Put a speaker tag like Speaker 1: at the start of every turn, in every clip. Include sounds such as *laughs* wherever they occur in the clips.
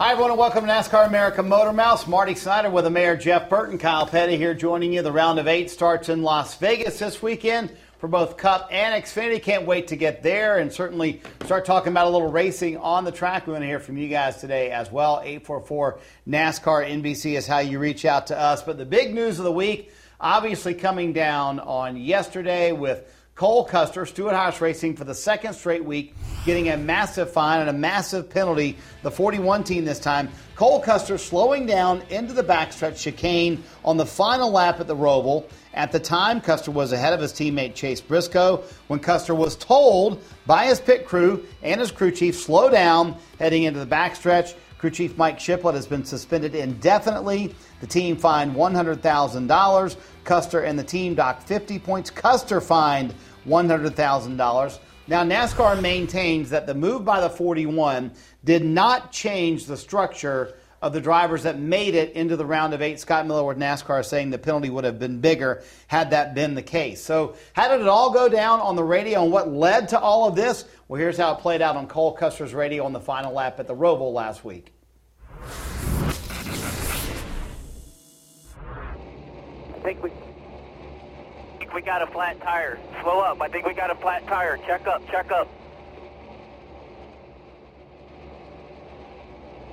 Speaker 1: Hi, everyone, and welcome to NASCAR America MotorMouth. Marty Snider with the Mayor Jeff Burton. Kyle Petty here joining you. The round of eight starts in Las Vegas this weekend for both Cup and Xfinity. Can't wait to get there and certainly start talking about a little racing on the track. We want to hear from you guys today as well. 844 NASCAR NBC is how you reach out to us. But the big news of the week, obviously coming down on yesterday with Cole Custer, Stewart-Haas Racing, for the second straight week, getting a massive fine and a massive penalty. The 41 team this time. Cole Custer slowing down into the backstretch chicane on the final lap at the Roval. At the time, Custer was ahead of his teammate Chase Briscoe when Custer was told by his pit crew and his crew chief slow down heading into the backstretch. Crew chief Mike Shiplett has been suspended indefinitely. The team fined $100,000. Custer and the team docked 50 points. Custer fined $100,000. Now, NASCAR maintains that the move by the 41 did not change the structure of the drivers that made it into the round of eight. Scott Miller with NASCAR saying the penalty would have been bigger had that been the case. So, how did it all go down on the radio and what led to all of this? Well, here's how it played out on Cole Custer's radio on the final lap at the Roval last week.
Speaker 2: I think we we got a flat tire. Slow up. I think we got a flat tire. Check up, check up.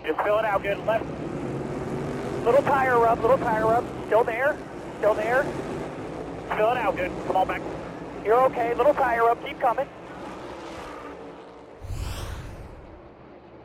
Speaker 2: Just fill it out good. Left. Little tire rub, little tire rub. Still there. Still there. Fill it out good. Come on back. You're okay. Little tire rub. Keep coming.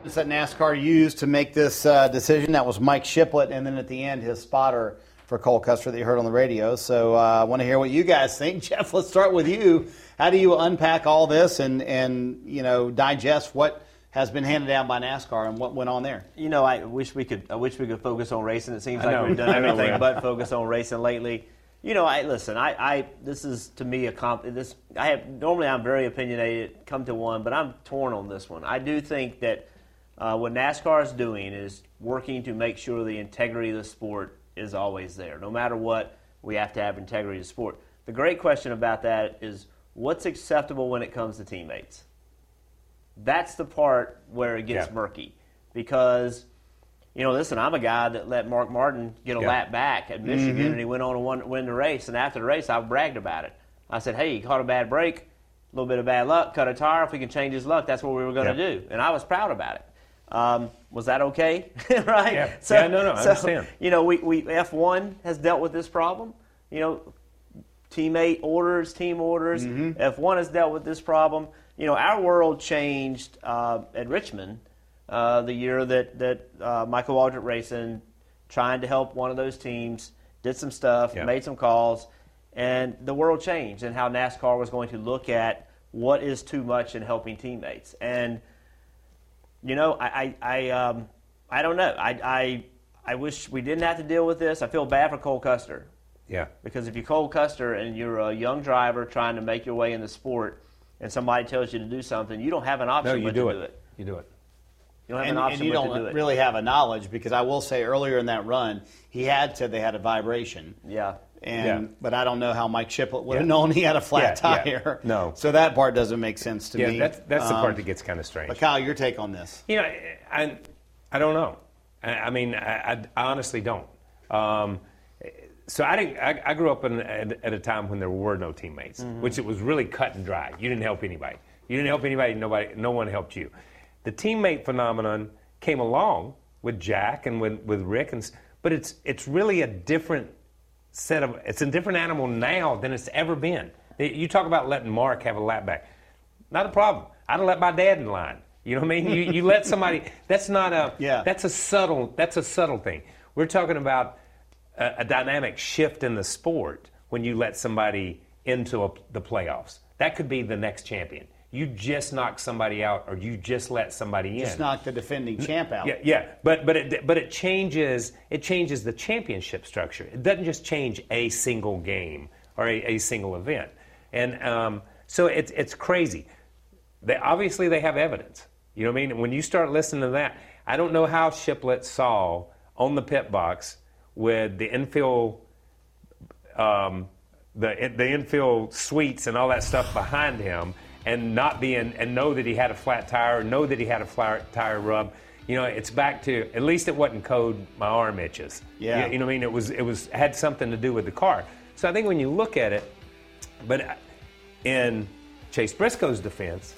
Speaker 1: That NASCAR used to make this uh, decision. That was Mike Shiplett, and then at the end, his spotter for Cole Custer that you heard on the radio. So uh, I want to hear what you guys think. *laughs* Jeff, let's start with you. How do you unpack all this and, and you know digest what has been handed down by NASCAR and what went on there?
Speaker 3: You know, I wish we could. I wish we could focus on racing. It seems like we've done *laughs* everything but focus on racing lately. You know, I listen. I, I this is to me a comp. This I have normally I'm very opinionated. Come to one, but I'm torn on this one. I do think that uh, what NASCAR is doing is working to make sure the integrity of the sport is always there. No matter what, we have to have integrity of sport. The great question about that is what's acceptable when it comes to teammates? That's the part where it gets yeah. murky because you know, listen, I'm a guy that let Mark Martin get a yeah. lap back at Michigan, mm-hmm. and he went on to win the race. And after the race, I bragged about it. I said, "Hey, he caught a bad break, a little bit of bad luck, cut a tire. If we can change his luck, that's what we were going to yeah. do." And I was proud about it. Um, was that okay? *laughs* right?
Speaker 4: Yeah. So, yeah, no, no, I so, understand.
Speaker 3: You know, we, we F1 has dealt with this problem. You know, teammate orders, team orders. Mm-hmm. F1 has dealt with this problem. You know, our world changed uh, at Richmond uh, the year that that uh, Michael Waltrip Racing, trying to help one of those teams, did some stuff, yeah. made some calls, and the world changed and how NASCAR was going to look at what is too much in helping teammates and you know, I, I, I, um, I don't know. I, I, I wish we didn't have to deal with this. I feel bad for Cole Custer.
Speaker 4: Yeah.
Speaker 3: Because if you're Cole Custer and you're a young driver trying to make your way in the sport, and somebody tells you to do something, you don't have an option
Speaker 4: no, you
Speaker 3: but
Speaker 4: do
Speaker 3: to
Speaker 4: it.
Speaker 3: do it.
Speaker 4: You do it.
Speaker 3: You don't have
Speaker 1: and,
Speaker 3: an option
Speaker 1: and you
Speaker 3: but
Speaker 1: don't
Speaker 3: to do it.
Speaker 1: really have a knowledge because I will say earlier in that run, he had said they had a vibration.
Speaker 3: Yeah.
Speaker 1: And
Speaker 4: Yeah.
Speaker 1: but I don't know how Mike Shiplett would have known he had a flat
Speaker 4: Yeah, yeah.
Speaker 1: tire.
Speaker 4: No.
Speaker 1: So that part doesn't make sense to
Speaker 4: Yeah,
Speaker 1: me.
Speaker 4: that's that's the
Speaker 1: Um,
Speaker 4: part that gets kind of strange.
Speaker 1: But Kyle, your take on this?
Speaker 4: You know, I, I don't know. I, I mean, I, I, honestly don't. Um, so I didn't. I, I grew up in, at, at a time when there were no teammates,
Speaker 1: Mm-hmm.
Speaker 4: which it was really cut and dry. You didn't help anybody. You didn't help anybody. Nobody. No one helped you. The teammate phenomenon came along with Jack and with, with Rick, and but it's it's really a different set of. It's a different animal now than it's ever been. You talk about letting Mark have a lap back. Not a problem. I'd have let my dad in line. You know what I mean? You, you let somebody. *laughs* That's not a.
Speaker 1: Yeah.
Speaker 4: That's a subtle. That's a subtle thing. We're talking about a, a dynamic shift in the sport when you let somebody into a, the playoffs. That could be the next champion. You just knock somebody out, or you just let somebody in.
Speaker 1: Just knock the defending champ out.
Speaker 4: Yeah, yeah, but but it but it changes it changes the championship structure. It doesn't just change a single game or a, a single event, and um, so it's it's crazy. They obviously they have evidence. You know what I mean? When you start listening to that, I don't know how Shiplett saw on the pit box with the infield um, the the infield suites and all that stuff behind him, and not being and know that he had a flat tire, know that he had a flat tire rub. You know, it's back to at least it wasn't code my arm itches.
Speaker 1: Yeah.
Speaker 4: You, you know what I mean? It was it was had something to do with the car. So I think when you look at it, but uh, in Chase Briscoe's defense,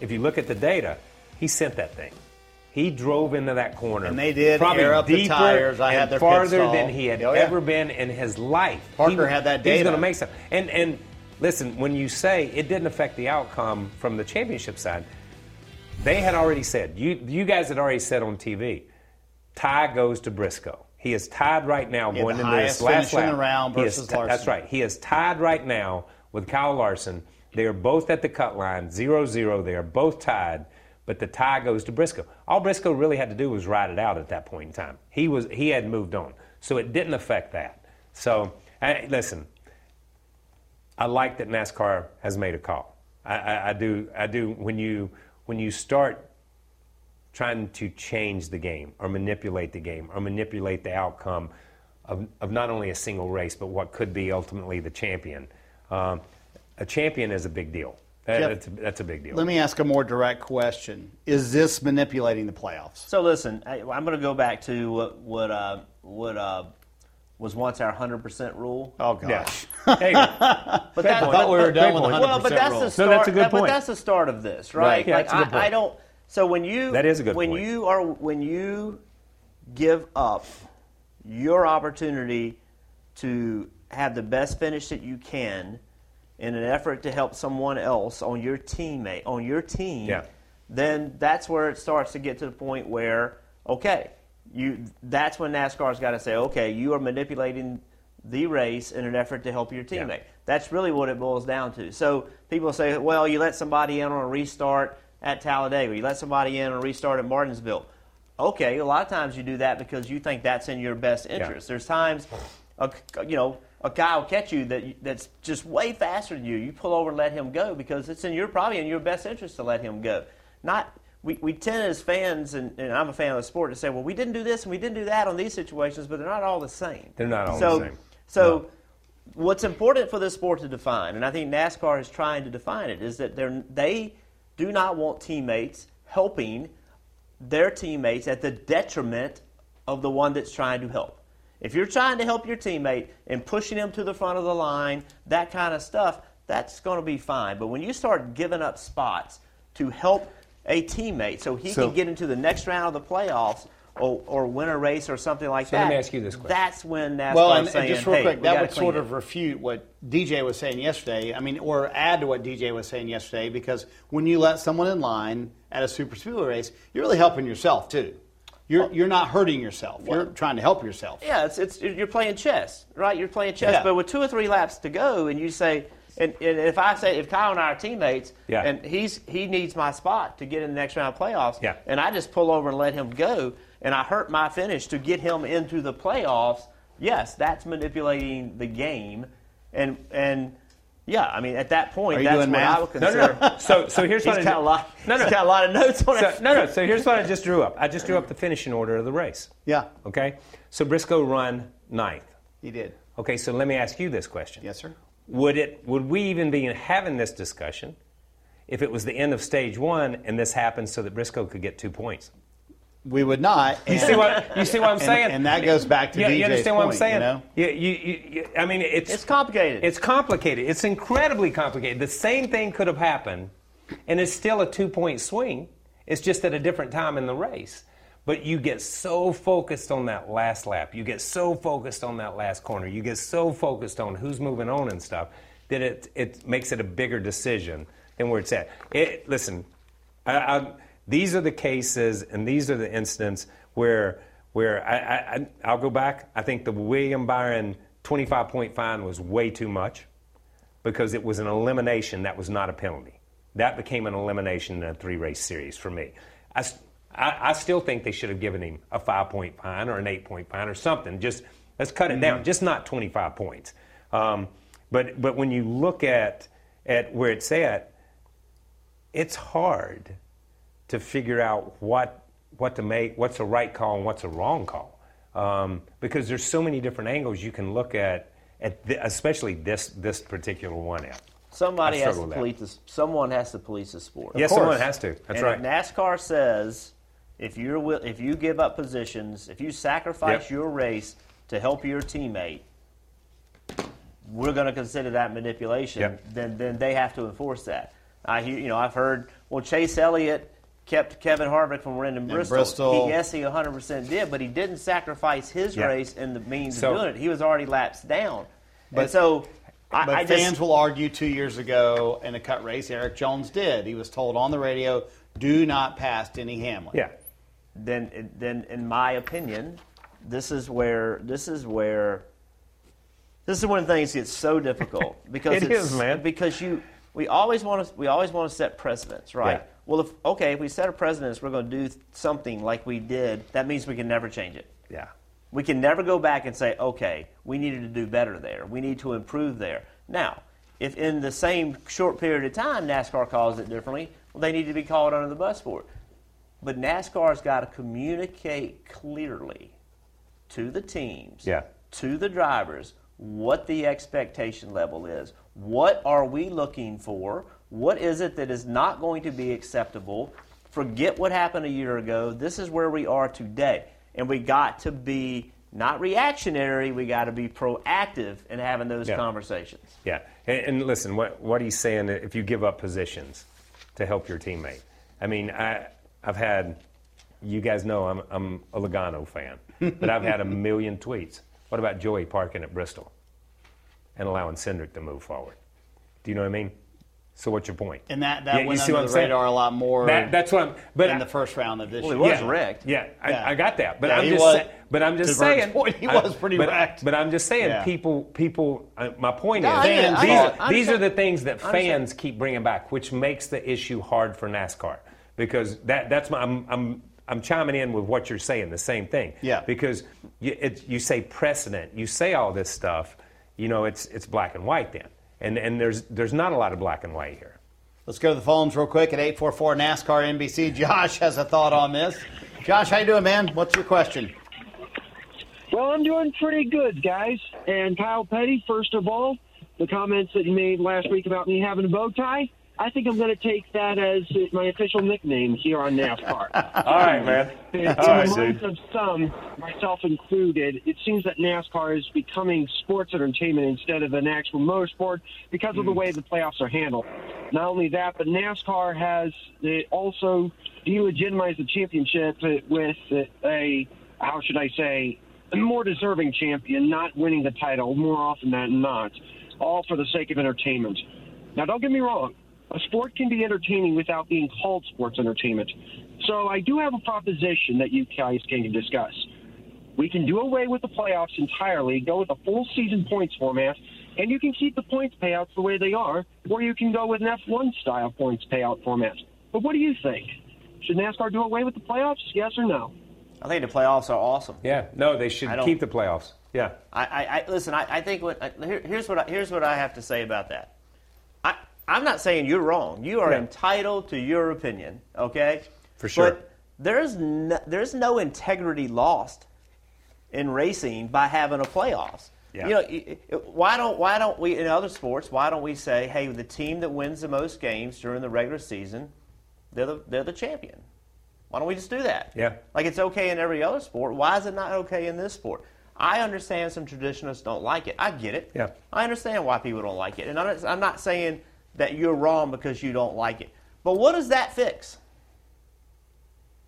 Speaker 4: if you look at the data, he sent that thing. He drove into that corner.
Speaker 1: And they did
Speaker 4: probably
Speaker 1: air up the tires. I had their pit
Speaker 4: farther than he had
Speaker 1: Oh, yeah.
Speaker 4: ever been in his life.
Speaker 1: Parker
Speaker 4: He-
Speaker 1: had that data.
Speaker 4: He's going to make some. And and listen, when you say it didn't affect the outcome from the championship side, they had already said you you guys had already said on TV, tie goes to Briscoe. He is tied right now
Speaker 1: Yeah,
Speaker 4: going into this last
Speaker 1: in
Speaker 4: lap.
Speaker 1: the round versus
Speaker 4: That's right. He is tied right now with Kyle Larson. They are both at the cut line, 0-0. They are both tied, but the tie goes to Briscoe. All Briscoe really had to do was ride it out at that point in time. He was he had moved on, so it didn't affect that. So I, listen, I like that NASCAR has made a call. I, I, I do. I do. When you when you start trying to change the game or manipulate the game or manipulate the outcome of, of not only a single race but what could be ultimately the champion. Um, a champion is a big deal. That-
Speaker 1: Jeff,
Speaker 4: that's, a, that's a big deal.
Speaker 1: Let me ask a more direct question. Is this manipulating the playoffs?
Speaker 3: So listen, I, I'm going to go back to what what uh, what uh, was once our 100% rule.
Speaker 1: Oh,
Speaker 4: yeah.
Speaker 1: gosh.
Speaker 4: There you go.
Speaker 3: But that,
Speaker 1: I thought we were done with 100%
Speaker 3: well, but that's
Speaker 1: rule.
Speaker 3: the
Speaker 4: No,
Speaker 3: start.
Speaker 4: that's a good
Speaker 3: that- But that's the start of this, right?
Speaker 4: Right, yeah,
Speaker 3: like
Speaker 4: that's a good
Speaker 3: I, I don't. So when you
Speaker 4: That is a good
Speaker 3: when
Speaker 4: point.
Speaker 3: you are when you give up your opportunity to have the best finish that you can in an effort to help someone else on your teammate on your team,
Speaker 4: Yeah.
Speaker 3: then that's where it starts to get to the point where okay, you that's when NASCAR's got to say okay, you are manipulating the race in an effort to help your
Speaker 4: Yeah.
Speaker 3: teammate. That's really what it boils down to. So people say, well, you let somebody in on a restart at Talladega, you let somebody in on a restart at Martinsville. Okay, a lot of times you do that because you think that's in your best interest. There's times, a, you know, a guy will catch you that that's just way faster than you. You pull over and let him go because it's in your probably in your best interest to let him go. Not we, we tend as fans, and, and I'm a fan of the sport, to say, well, we didn't do this and we didn't do that on these situations, but they're not all the same.
Speaker 4: They're not all the same.
Speaker 3: So
Speaker 4: No.
Speaker 3: what's important for this sport to define, and I think NASCAR is trying to define it, is that they're, they do not want teammates helping their teammates at the detriment of the one that's trying to help. If you're trying to help your teammate and pushing him to the front of the line, that kind of stuff, that's going to be fine. But when you start giving up spots to help a teammate so he
Speaker 4: So-
Speaker 3: can get into the next round of the playoffs or, or win a race or something like
Speaker 4: So
Speaker 3: that,
Speaker 4: let me ask you this question.
Speaker 3: that's when NASCAR
Speaker 1: Well, and,
Speaker 3: is
Speaker 1: and
Speaker 3: saying,
Speaker 1: just real
Speaker 3: hey,
Speaker 1: quick, that would sort
Speaker 3: it.
Speaker 1: of refute what DJ was saying yesterday. I mean, or add to what DJ was saying yesterday, because when you let someone in line at a super speedway race, you're really helping yourself too. You're you're not hurting yourself. You're trying to help yourself.
Speaker 3: Yeah, it's, it's you're playing chess, right? You're playing chess,
Speaker 1: Yeah.
Speaker 3: but with two or three laps to go, and you say, and, and if I say, if Kyle and I are teammates,
Speaker 4: Yeah.
Speaker 3: and he's he needs my spot to get in the next round of playoffs,
Speaker 4: Yeah.
Speaker 3: and I just pull over and let him go, and I hurt my finish to get him into the playoffs. Yes, that's manipulating the game, and and yeah, I mean at that point,
Speaker 1: Are
Speaker 3: that's
Speaker 1: doing
Speaker 3: what
Speaker 1: math?
Speaker 3: I would consider.
Speaker 4: no, no. So, so here's *laughs*
Speaker 3: He's
Speaker 4: what I
Speaker 3: got a lot.
Speaker 4: No, no.
Speaker 3: He's got a lot of notes on
Speaker 4: So,
Speaker 3: it.
Speaker 4: no, no. So here's what I just drew up. I just drew up the finishing order of the race.
Speaker 1: Yeah,
Speaker 4: Okay. So Briscoe run ninth.
Speaker 1: he did.
Speaker 4: Okay. So let me ask you this question.
Speaker 1: Yes, sir.
Speaker 4: Would it? Would we even be having this discussion if it was the end of stage one and this happened so that Briscoe could get two points?
Speaker 1: We would not.
Speaker 4: You see what you see what I'm saying?
Speaker 1: and that goes back to
Speaker 4: you,
Speaker 1: DJ's
Speaker 4: you understand
Speaker 1: point,
Speaker 4: what I'm saying?
Speaker 1: You know?
Speaker 4: You- you- you- you- I mean, it's
Speaker 3: It's complicated.
Speaker 4: It's complicated. It's incredibly complicated. The same thing could have happened, and it's still a two point swing. It's just at a different time in the race. But you get so focused on that last lap. You get so focused on that last corner. You get so focused on who's moving on and stuff that it, it makes it a bigger decision than where it's at. It, listen, I, I, these are the cases and these are the incidents where where I, I, I- I'll go back. I think the William Byron 25 point fine was way too much because it was an elimination that was not a penalty. That became an elimination in a three race series for me. I, I- I still think they should have given him a five point fine or an eight point fine or something. Just let's cut it down, just not 25 points. Um, but, but when you look at, at where it's at, it's hard to figure out what what to make, what's a right call and what's a wrong call, um, because there's so many different angles you can look at, at especially this this particular one. At.
Speaker 3: Somebody has to
Speaker 4: struggle with that.
Speaker 3: police. The, someone has to police the sport.
Speaker 4: Yes, someone has to. That's
Speaker 3: and
Speaker 4: right.
Speaker 3: NASCAR says if you're if you give up positions, if you sacrifice
Speaker 4: Yep.
Speaker 3: your race to help your teammate, we're going to consider that manipulation.
Speaker 4: Yep.
Speaker 3: Then then they have to enforce that. I hear you know I've heard well Chase Elliott kept Kevin Harvick from winning Bristol.
Speaker 1: Bristol.
Speaker 3: He, yes, he 100% did, but he didn't sacrifice his
Speaker 4: Yeah.
Speaker 3: race in the means
Speaker 4: So-
Speaker 3: of doing it. He was already laps down.
Speaker 1: But-
Speaker 3: and so I,
Speaker 1: But
Speaker 3: I
Speaker 1: fans
Speaker 3: just,
Speaker 1: will argue two years ago in a cut race, Erik Jones did. He was told on the radio, do not pass Denny Hamlin.
Speaker 4: Yeah.
Speaker 3: Then then in my opinion, this is where this is where this is when things get so difficult *laughs* because
Speaker 4: It
Speaker 3: it's,
Speaker 4: is, man.
Speaker 3: because you we always want to we always want to set precedents, right?
Speaker 4: Yeah.
Speaker 3: Well, if okay, if we set a precedent, we're going to do something like we did. That means we can never change it.
Speaker 4: Yeah.
Speaker 3: We can never go back and say, okay, we needed to do better there. We need to improve there. Now, if in the same short period of time NASCAR calls it differently, well, they need to be called under the bus for it. But NASCAR's got to communicate clearly to the teams,
Speaker 4: Yeah.
Speaker 3: to the drivers, what the expectation level is. What are we looking for? What is it that is not going to be acceptable? Forget what happened a year ago. This is where we are today. And we got to be not reactionary, we got to be proactive in having those
Speaker 4: Yeah.
Speaker 3: conversations.
Speaker 4: Yeah, and, and listen, what what he's saying if you give up positions to help your teammate. I mean, I I've had, you guys know I'm I'm a Logano fan, but I've had a *laughs* million tweets. What about Joey parking at Bristol and allowing Cindric to move forward? Do you know what I mean? So what's your point?
Speaker 1: And that, that
Speaker 4: Yeah,
Speaker 1: went
Speaker 4: see
Speaker 1: under
Speaker 4: what I'm
Speaker 1: the
Speaker 4: saying?
Speaker 1: radar a lot more
Speaker 4: That, that's what I'm. But
Speaker 1: in
Speaker 4: I-
Speaker 1: the first round of this
Speaker 3: Well, he
Speaker 1: year.
Speaker 3: was
Speaker 4: yeah,
Speaker 3: wrecked.
Speaker 4: Yeah, I,
Speaker 1: Yeah.
Speaker 4: I got that, but
Speaker 1: Yeah,
Speaker 4: I'm just,
Speaker 1: was-
Speaker 4: say, but I'm just saying,
Speaker 1: point, he
Speaker 4: I-
Speaker 1: was pretty
Speaker 4: but,
Speaker 1: wrecked.
Speaker 4: But I'm just saying,
Speaker 1: Yeah.
Speaker 4: people, people. Uh, my point
Speaker 3: No,
Speaker 4: is,
Speaker 3: get it. I
Speaker 4: these, are, these are the things that fans keep bringing back, which makes the issue hard for NASCAR because that that's my. I'm, I'm I'm chiming in with what you're saying, the same thing.
Speaker 1: Yeah.
Speaker 4: Because you, it, you say precedent, you say all this stuff, you know, it's it's black and white then, and and there's there's not a lot of black and white here.
Speaker 1: Let's go to the phones real quick at 844 NASCAR NBC. Josh has a thought on this. Josh, how you doing, man? What's your question?
Speaker 5: Well, I'm doing pretty good, guys. And Kyle Petty, first of all, the comments that you made last week about me having a bow tie, I think I'm going to take that as my official nickname here on NASCAR. *laughs*
Speaker 4: All right, man.
Speaker 5: In
Speaker 4: All
Speaker 5: the
Speaker 4: right,
Speaker 5: minds
Speaker 4: dude.
Speaker 5: of some, myself included, it seems that NASCAR is becoming sports entertainment instead of an actual motorsport because of the hmm. way the playoffs are handled. Not only that, but NASCAR has also delegitimized the championship with a, how should I say, a more deserving champion not winning the title more often than not, all for the sake of entertainment. Now, don't get me wrong. A sport can be entertaining without being called sports entertainment. So I do have a proposition that you guys can discuss. We can do away with the playoffs entirely, go with a full season points format, and you can keep the points payouts the way they are, or you can go with an F1 style points payout format. But what do you think? Should NASCAR do away with the playoffs? Yes or no?
Speaker 3: I think the playoffs are awesome.
Speaker 4: Yeah, no, they should keep the playoffs. Yeah.
Speaker 3: I, I, I listen. I, I think what I, here, here's what I, here's what I have to say about that. I I'm not saying you're wrong. You are entitled to your opinion. Okay,
Speaker 4: For sure.
Speaker 3: But there's no, there's no integrity lost in racing by having a playoffs.
Speaker 4: Yeah.
Speaker 3: You know, why don't why don't we in other sports? Why don't we say, hey, the team that wins the most games during the regular season, they're the they're the champion. Why don't we just do that?
Speaker 4: Yeah.
Speaker 3: Like it's okay in every other sport. Why is it not okay in this sport? I understand some traditionalists don't like it. I get it.
Speaker 4: Yeah.
Speaker 3: I understand why people don't like it. And I'm not, I'm not saying that you're wrong because you don't like it. But what does that fix?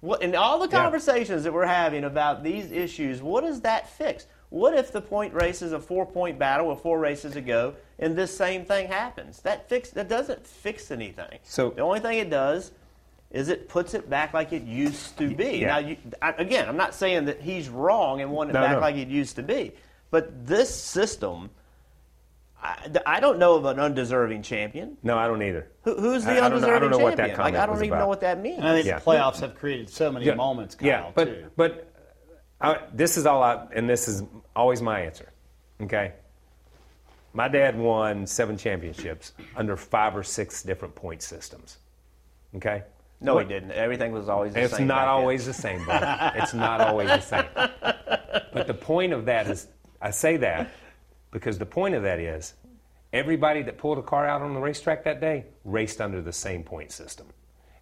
Speaker 3: What, in all the
Speaker 4: Yeah.
Speaker 3: conversations that we're having about these issues, what does that fix? What if the point race is a four point battle with four races to go and this same thing happens? That fix that doesn't fix anything.
Speaker 4: So-
Speaker 3: the only thing it does is it puts it back like it used to be.
Speaker 4: Yeah.
Speaker 3: Now, you, I, again, I'm not saying that he's wrong and wanting it
Speaker 4: No,
Speaker 3: back
Speaker 4: no.
Speaker 3: like it used to be, but this system, I, I don't know of an undeserving champion.
Speaker 4: No, I don't either.
Speaker 3: Who, who's the
Speaker 4: I- I don't know- I
Speaker 3: undeserving
Speaker 4: don't know what that
Speaker 3: champion? like, I don't
Speaker 4: was
Speaker 3: even
Speaker 4: about.
Speaker 3: know what that means.
Speaker 1: And I think
Speaker 4: Yeah.
Speaker 1: the playoffs have created so many moments, Kyle,
Speaker 4: yeah, but
Speaker 1: too.
Speaker 4: but I, this is all I, and this is always my answer. Okay, my dad won seven championships under five or six different point systems. Okay,
Speaker 3: no,
Speaker 4: What-
Speaker 3: he didn't. Everything was always the
Speaker 4: It's
Speaker 3: same.
Speaker 4: not
Speaker 3: back then.
Speaker 4: always the same, buddy. it's not always the same. *laughs* But the point of that is, I say that because the point of that is, everybody that pulled a car out on the racetrack that day raced under the same point system.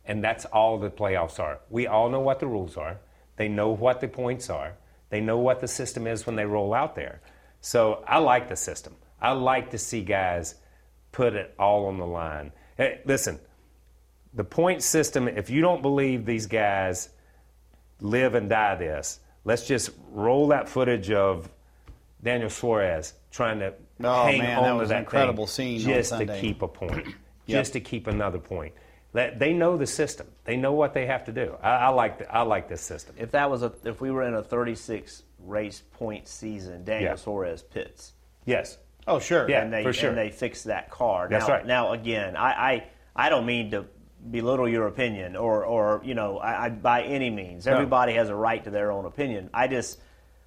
Speaker 4: And that's all the playoffs are. We all know what the rules are. They know what the points are. They know what the system is when they roll out there. So I like the system. I like to see guys put it all on the line. Hey, listen, the point system, if you don't believe these guys live and die this, let's just roll that footage of Daniel Suarez trying to
Speaker 1: Oh,
Speaker 4: hang
Speaker 1: man,
Speaker 4: on
Speaker 1: that
Speaker 4: to
Speaker 1: was
Speaker 4: that
Speaker 1: an incredible
Speaker 4: thing
Speaker 1: scene on
Speaker 4: just to keep a point, *clears throat*
Speaker 1: Yep.
Speaker 4: just to keep another point. That they know the system. They know what they have to do. I, I like the, I like this system.
Speaker 3: If that was a, if we were in a 36 race point season, Daniel
Speaker 4: Yeah.
Speaker 3: Suarez pits.
Speaker 4: Yes.
Speaker 1: Oh, sure.
Speaker 4: Yeah.
Speaker 3: and they
Speaker 4: for sure.
Speaker 3: and they fix that car.
Speaker 4: That's
Speaker 3: now,
Speaker 4: right.
Speaker 3: Now again, I, I I don't mean to belittle your opinion or or you know I, I by any means.
Speaker 4: No.
Speaker 3: Everybody has a right to their own opinion. I just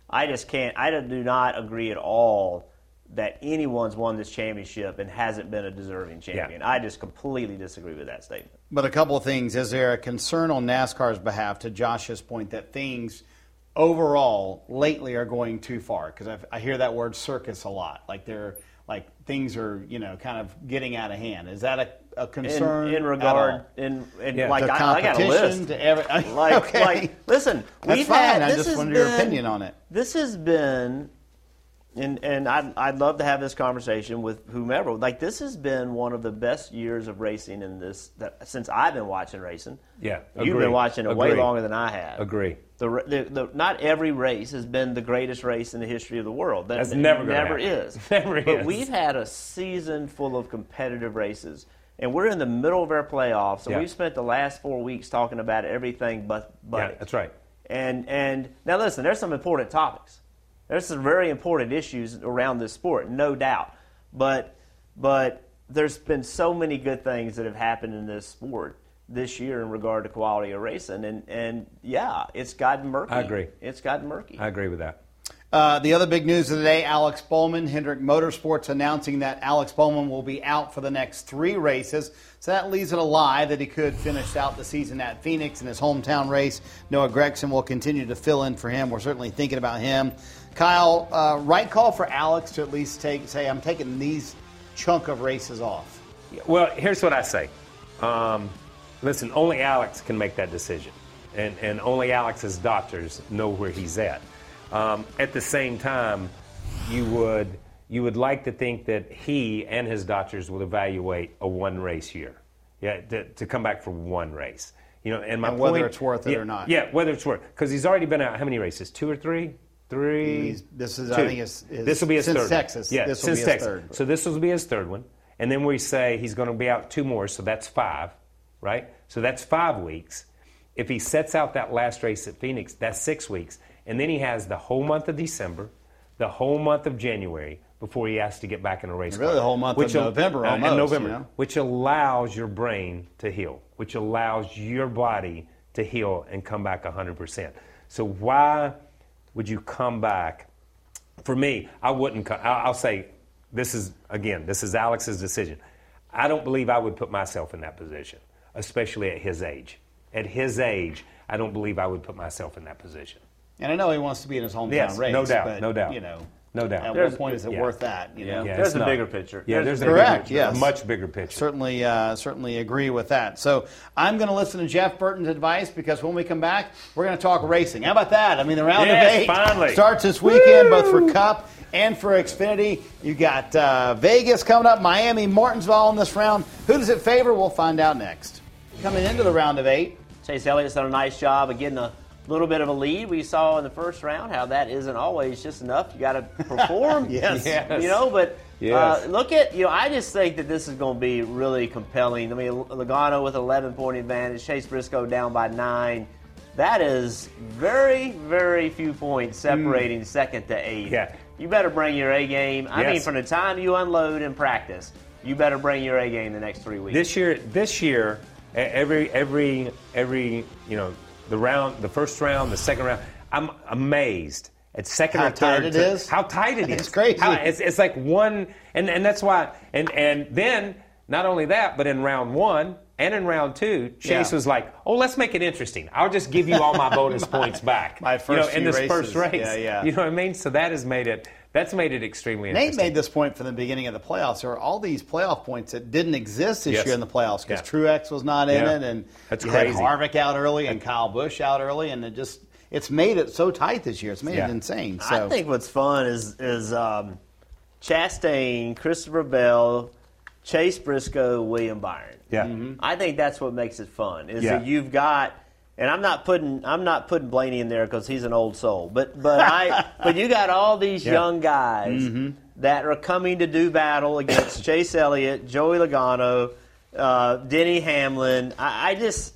Speaker 3: I just can't. I do not agree at all that anyone's won this championship and hasn't been a deserving champion. I just completely disagree with that statement.
Speaker 1: But a couple of things. Is there a concern on NASCAR's behalf, to Josh's point, that things overall lately are going too far? Because I hear that word circus a lot. Like they're like things are you know kind of getting out of hand. Is that a, a concern
Speaker 3: in
Speaker 1: at
Speaker 3: regard,
Speaker 1: all?
Speaker 3: in, in
Speaker 4: Yeah.
Speaker 3: like
Speaker 1: to
Speaker 3: I, I got a
Speaker 1: competition
Speaker 3: list.
Speaker 1: to every *laughs*
Speaker 3: like,
Speaker 1: okay.
Speaker 3: like, listen,
Speaker 1: That's
Speaker 3: we've
Speaker 1: fine.
Speaker 3: had.
Speaker 1: I
Speaker 3: this
Speaker 1: just
Speaker 3: has
Speaker 1: wanted your opinion on it.
Speaker 3: This has been, and and I'd, I'd love to have this conversation with whomever. Like this has been one of the best years of racing in this that, since I've been watching racing.
Speaker 4: Yeah,
Speaker 3: you've been watching it way longer than I have.
Speaker 4: Agree.
Speaker 3: The, the, the, not every race has been the greatest race in the history of the world. That,
Speaker 4: That's
Speaker 3: that
Speaker 4: never
Speaker 3: never
Speaker 4: happen.
Speaker 3: is. *laughs*
Speaker 4: Never
Speaker 3: but
Speaker 4: is.
Speaker 3: we've had a season full of competitive races, and we're in the middle of our playoffs, and
Speaker 4: Yeah.
Speaker 3: we've spent the last four weeks talking about everything but but
Speaker 4: Yeah, that's right.
Speaker 3: And and now listen, there's some important topics. There's some very important issues around this sport, no doubt. But but there's been so many good things that have happened in this sport this year in regard to quality of racing, and and yeah, it's gotten murky.
Speaker 4: I agree.
Speaker 3: It's gotten murky.
Speaker 4: I agree with that.
Speaker 1: Uh, the other big news of the day Alex Bowman, Hendrick Motorsports announcing that Alex Bowman will be out for the next three races. So that leaves it a lie that he could finish out the season at Phoenix in his hometown race. Noah Gragson will continue to fill in for him. We're certainly thinking about him. Kyle, uh, right call for Alex to at least take say, I'm taking these chunk of races off.
Speaker 4: Well, here's what I say. Um, listen, only Alex can make that decision, and and only Alex's doctors know where he's at. Um, at the same time, you would you would like to think that he and his doctors would evaluate a one race year, yeah, to, to come back for one race. You know, and my
Speaker 1: And whether
Speaker 4: point-
Speaker 1: it's worth it
Speaker 4: yeah,
Speaker 1: or not.
Speaker 4: Yeah, whether it's worth because he's already been out how many races? Two or three? Three.
Speaker 1: He's- this is, I think, his- his-
Speaker 4: this will be his
Speaker 1: since
Speaker 4: third.
Speaker 1: Texas,
Speaker 4: Yeah,
Speaker 1: this will
Speaker 4: since Texas.
Speaker 1: third.
Speaker 4: So this will be his third one, and then we say he's going to be out two more, so that's five, right? So that's five weeks. If he sets out that last race at Phoenix, that's six weeks, and then he has the whole month of December, the whole month of January before he has to get back in a race.
Speaker 1: Really
Speaker 4: car.
Speaker 1: the whole month of
Speaker 4: al-
Speaker 1: November
Speaker 4: uh, and November,
Speaker 1: you know?
Speaker 4: which allows your brain to heal, which allows your body to heal and come back 100%. So why would you come back? For me, I wouldn't. co- I'll I'll say this is again. This is Alex's decision. I don't believe I would put myself in that position, especially at his age. At his age, I don't believe I would put myself in that position.
Speaker 1: And I know he wants to be in his hometown
Speaker 4: Yes,
Speaker 1: race.
Speaker 4: no doubt,
Speaker 1: but,
Speaker 4: no doubt.
Speaker 1: You know,
Speaker 4: No doubt.
Speaker 1: At
Speaker 3: There's-
Speaker 1: what point is it
Speaker 4: yeah.
Speaker 1: worth that? You know?
Speaker 3: Yeah. There's a
Speaker 4: not.
Speaker 3: bigger picture.
Speaker 4: Yeah,
Speaker 3: There's
Speaker 4: there's,
Speaker 3: a
Speaker 4: a
Speaker 3: bigger
Speaker 1: Correct,
Speaker 4: bigger,
Speaker 1: yes.
Speaker 4: a much bigger picture.
Speaker 1: Certainly, uh, certainly agree with that. So I'm going to listen to Jeff Burton's advice because when we come back, we're going to talk racing. How about that? I mean, the round
Speaker 4: Yes,
Speaker 1: of eight
Speaker 4: finally.
Speaker 1: starts this weekend, both for Cup and for Xfinity. You got uh, Vegas coming up, Miami, Martinsville in this round. Who does it favor? We'll find out next. Coming into the round of eight,
Speaker 3: Chase Elliott's done a nice job of getting a little bit of a lead. We saw in the first round how that isn't always just enough. You got to *laughs* perform.
Speaker 1: Yes.
Speaker 4: Yes.
Speaker 3: You know, but
Speaker 4: Yes.
Speaker 3: uh, look at you know. I just think that this is going to be really compelling. I mean, Logano with 11 point advantage, Chase Briscoe down by nine. That is very, very few points separating second to eight.
Speaker 4: Hmm. Yeah.
Speaker 3: You better bring your A game. I mean, from the time you unload and practice, you better bring your A game the next three weeks.
Speaker 4: This year, this year, every every every you know the round, the first round, the second round, I'm amazed at second
Speaker 1: How
Speaker 4: or third.
Speaker 1: How tight it
Speaker 4: to-
Speaker 1: is?
Speaker 4: How tight it *laughs* is.
Speaker 1: It's crazy.
Speaker 4: How- it's, it's like one, and and that's why, and and then not only that, but in round one. And in round two, Chase
Speaker 1: Yeah.
Speaker 4: was like, "Oh, let's make it interesting. I'll just give you all my bonus *laughs* points back.
Speaker 1: my first
Speaker 4: you know,
Speaker 1: first
Speaker 4: in this first
Speaker 1: races.
Speaker 4: race.
Speaker 1: Yeah, yeah.
Speaker 4: You know what I mean? So that has made it That's made it extremely
Speaker 1: Nate
Speaker 4: interesting.
Speaker 1: made this point from the beginning of the playoffs. There are all these playoff points that didn't exist this
Speaker 4: Yes.
Speaker 1: year in the playoffs because
Speaker 4: Yeah.
Speaker 1: Truex was not in
Speaker 4: Yeah.
Speaker 1: it, and
Speaker 4: That's
Speaker 1: you
Speaker 4: crazy.
Speaker 1: had Harvick out early and Kyle Busch out early, and it just it's made it so tight this year. It's made
Speaker 4: Yeah.
Speaker 1: it insane. So
Speaker 3: I think what's fun is is um, Chastain, Christopher Bell, Chase Briscoe, William Byron.
Speaker 4: Yeah.
Speaker 3: I think that's what makes it fun. Is
Speaker 4: Yeah.
Speaker 3: that you've got, and I'm not putting I'm not putting Blaney in there because he's an old soul, but but I but you got all these
Speaker 4: Yeah.
Speaker 3: young guys that are coming to do battle against *coughs* Chase Elliott, Joey Logano, uh, Denny Hamlin. I, I just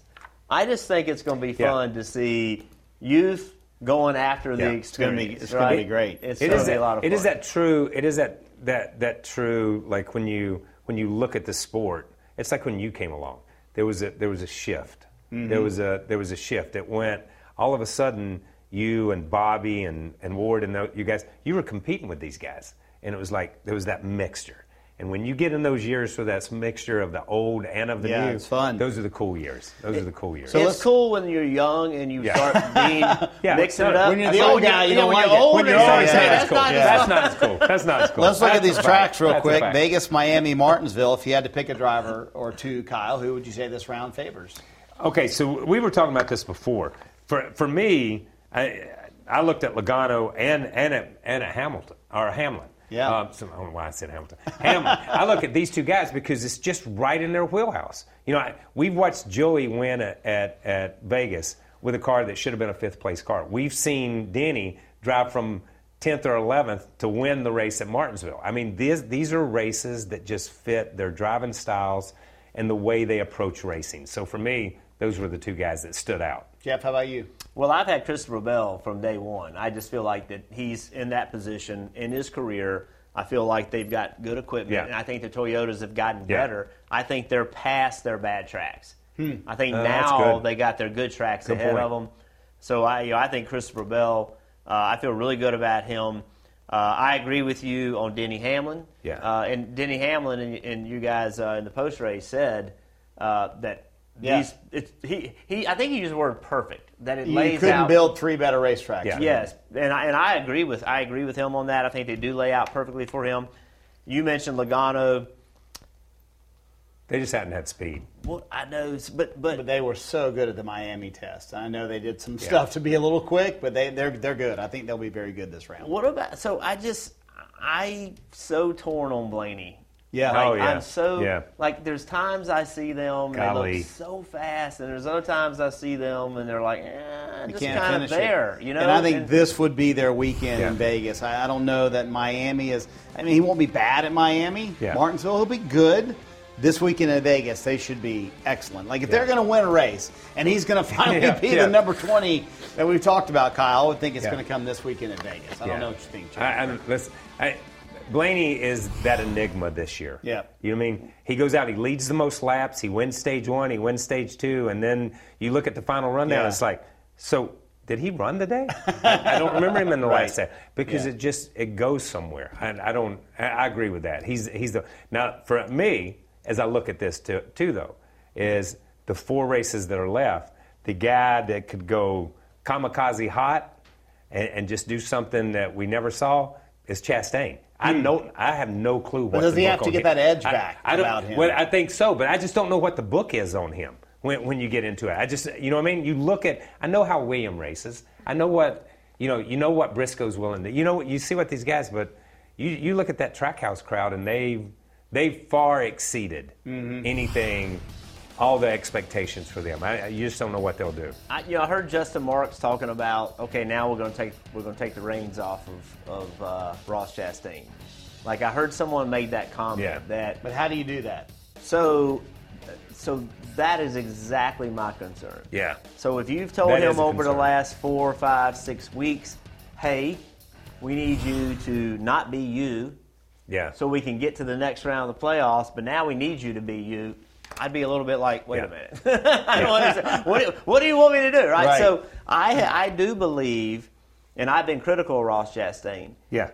Speaker 3: I just think it's going to be
Speaker 4: Yeah.
Speaker 3: fun to see youth going after
Speaker 4: Yeah.
Speaker 3: the
Speaker 4: It's
Speaker 1: be-
Speaker 3: experience.
Speaker 1: it's gonna be great.
Speaker 3: It's
Speaker 4: It
Speaker 3: going to be
Speaker 4: that,
Speaker 3: a lot of fun.
Speaker 4: It is that true. It is that that that true. Like when you when you look at the sport, it's like when you came along. There was a there was a shift. There mm-hmm. was a there was a shift. It went all of a sudden. You and Bobby and, and Ward and the, you guys, you were competing with these guys, and it was like there was that mixture. And when you get in those years with that mixture of the old and of the
Speaker 1: Yeah,
Speaker 4: new,
Speaker 1: it's fun.
Speaker 4: Those are the cool years. Those are the cool years.
Speaker 1: So
Speaker 3: it's cool when you're young and you
Speaker 4: Yeah.
Speaker 3: start *laughs* being
Speaker 4: Yeah.
Speaker 3: mixing it up.
Speaker 1: When you're the old guy, you
Speaker 3: yeah,
Speaker 1: don't
Speaker 3: when
Speaker 1: like
Speaker 3: you're
Speaker 1: it.
Speaker 3: older,
Speaker 1: When you're
Speaker 3: it's
Speaker 1: older,
Speaker 3: like,
Speaker 1: you
Speaker 3: hey,
Speaker 1: say
Speaker 3: that's
Speaker 1: that's cool.
Speaker 3: not as
Speaker 4: That's not as cool. That's not as cool.
Speaker 1: Let's look at these tracks real
Speaker 4: That's
Speaker 1: quick. Vegas, Miami, Martinsville. If you had to pick a driver or two, Kyle, who would you say this round favors?
Speaker 4: Okay, so we were talking about this before. For for me, I I looked at Logano and and at, and at Hamilton or Hamlin.
Speaker 1: Yeah.
Speaker 4: Um, so I don't know why I said Hamilton. Hamlin. I look at these two guys because it's just right in their wheelhouse. You know, I, we've watched Joey win at, at at Vegas with a car that should have been a fifth place car. We've seen Denny drive from 10th or 11th to win the race at Martinsville. I mean, these these are races that just fit their driving styles and the way they approach racing. So for me, those were the two guys that stood out.
Speaker 1: Jeff, how about you?
Speaker 3: Well, I've had Christopher Bell from day one. I just feel like that he's in that position in his career. I feel like they've got good equipment,
Speaker 4: Yeah.
Speaker 3: and I think the Toyotas have gotten
Speaker 4: Yeah.
Speaker 3: better. I think they're past their bad tracks. I think
Speaker 4: Uh, that's
Speaker 3: now they got their good tracks
Speaker 4: Good
Speaker 3: ahead
Speaker 4: point.
Speaker 3: of them. So I, you know, I think Christopher Bell. Uh, I feel really good about him. Uh, I agree with you on Denny Hamlin.
Speaker 4: Yeah.
Speaker 3: Uh, and Denny Hamlin and, and you guys uh, in the post race said uh, that
Speaker 1: Yeah.
Speaker 3: these. It's, he, he. I think he used the word perfect. That it
Speaker 1: You
Speaker 3: lays
Speaker 1: couldn't
Speaker 3: out
Speaker 1: build three better racetracks.
Speaker 4: Yeah.
Speaker 3: Yes, and I, and I agree with I agree with him on that. I think they do lay out perfectly for him. You mentioned Logano.
Speaker 4: They just hadn't had speed.
Speaker 3: Well, I know, but but,
Speaker 1: But they were so good at the Miami test. I know they did some stuff to be a little quick, but they, they're they're good. I think they'll be very good this round.
Speaker 3: what about? So I just I so torn on Blaney.
Speaker 1: Yeah.
Speaker 3: Like,
Speaker 4: Oh, yeah.
Speaker 3: I'm so
Speaker 4: Yeah.
Speaker 3: like. There's times I see them and they look so fast, and there's other times I see them and they're like, eh, just kind of there,
Speaker 1: it.
Speaker 3: you know.
Speaker 1: And I think
Speaker 3: And-
Speaker 1: this would be their weekend
Speaker 4: Yeah.
Speaker 1: in Vegas. I, I don't know that Miami is. I mean, he won't be bad at Miami.
Speaker 4: Yeah.
Speaker 1: Martinsville, he'll be good. This weekend in Vegas, they should be excellent. Like if they're going to win a race, and he's going *laughs* to finally
Speaker 4: Yeah,
Speaker 1: be
Speaker 4: yeah.
Speaker 1: the number twenty that we've talked about, Kyle, I would think it's
Speaker 4: Yeah.
Speaker 1: going to come this weekend in Vegas. I don't know what you think. Jeff.
Speaker 4: I, I, listen, I, Blaney is that enigma this year.
Speaker 1: Yeah.
Speaker 4: You know what I mean? He goes out, he leads the most laps, he wins stage one, he wins stage two, and then you look at the final rundown,
Speaker 1: Yeah.
Speaker 4: it's like, so did he run today? *laughs* I, I don't remember him in the
Speaker 1: Right.
Speaker 4: last set because
Speaker 1: Yeah.
Speaker 4: it just it goes somewhere. I, I don't. I, I agree with that. He's he's the now for me as I look at this too, too though is the four races that are left. The guy that could go kamikaze hot and, and just do something that we never saw is Chastain. I know. I have no clue what.
Speaker 1: Hmm. does he have to get
Speaker 4: him-
Speaker 1: that edge
Speaker 4: I-
Speaker 1: back
Speaker 4: I, don't,
Speaker 1: about him?
Speaker 4: Well, I think so, but I just don't know what the book is on him when when you get into it. I just, you know, what I mean, you look at. I know how William races. I know what you know. You know what Briscoe's willing to. You know, what you see what these guys, but you you look at that Trackhouse crowd, and they they far exceeded
Speaker 1: Mm-hmm.
Speaker 4: anything. All the expectations for them. I, you just don't know what they'll do.
Speaker 3: I, you know, I heard Justin Marks talking about okay, now we're going to take we're going to take the reins off of of uh, Ross Chastain. Like I heard someone made that comment
Speaker 4: Yeah.
Speaker 3: that
Speaker 1: but how do you do that?
Speaker 3: so so that is exactly my concern.
Speaker 4: Yeah.
Speaker 3: So if you've told
Speaker 4: That
Speaker 3: him over the last four, five, six weeks, hey, we need you to not be you,
Speaker 4: Yeah.
Speaker 3: so we can get to the next round of the playoffs. But now we need you to be you. I'd be a little bit like, wait
Speaker 4: Yeah.
Speaker 3: a minute, *laughs* I don't understand. What, do, what do you want me to do? Right.
Speaker 1: Right.
Speaker 3: So I I do believe, and I've been critical of Ross Chastain
Speaker 4: yeah.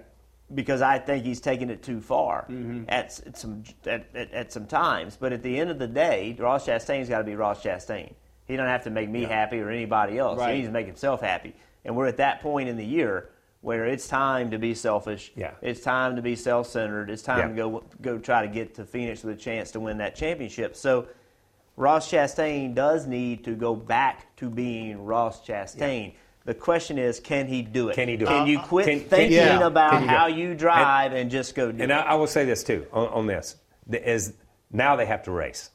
Speaker 3: because I think he's taking it too far
Speaker 1: Mm-hmm.
Speaker 3: at, at some at, at, at some times. But at the end of the day, Ross Chastain's got to be Ross Chastain. He don't have to make me happy or anybody else.
Speaker 1: Right.
Speaker 3: He needs to make himself happy. And we're at that point in the year where it's time to be selfish.
Speaker 4: Yeah.
Speaker 3: It's time to be self-centered. It's time
Speaker 4: Yeah.
Speaker 3: to go go try to get to Phoenix with a chance to win that championship. So Ross Chastain does need to go back to being Ross Chastain. The question is, can he do it?
Speaker 4: Can he do it?
Speaker 3: Can you
Speaker 4: Uh,
Speaker 3: quit
Speaker 4: can- can-
Speaker 3: thinking
Speaker 1: yeah.
Speaker 3: about
Speaker 4: Can you do
Speaker 3: how
Speaker 4: it?
Speaker 3: you drive and, just go do
Speaker 4: And
Speaker 3: it?
Speaker 4: I, I will say this too on, on this is now they have to race.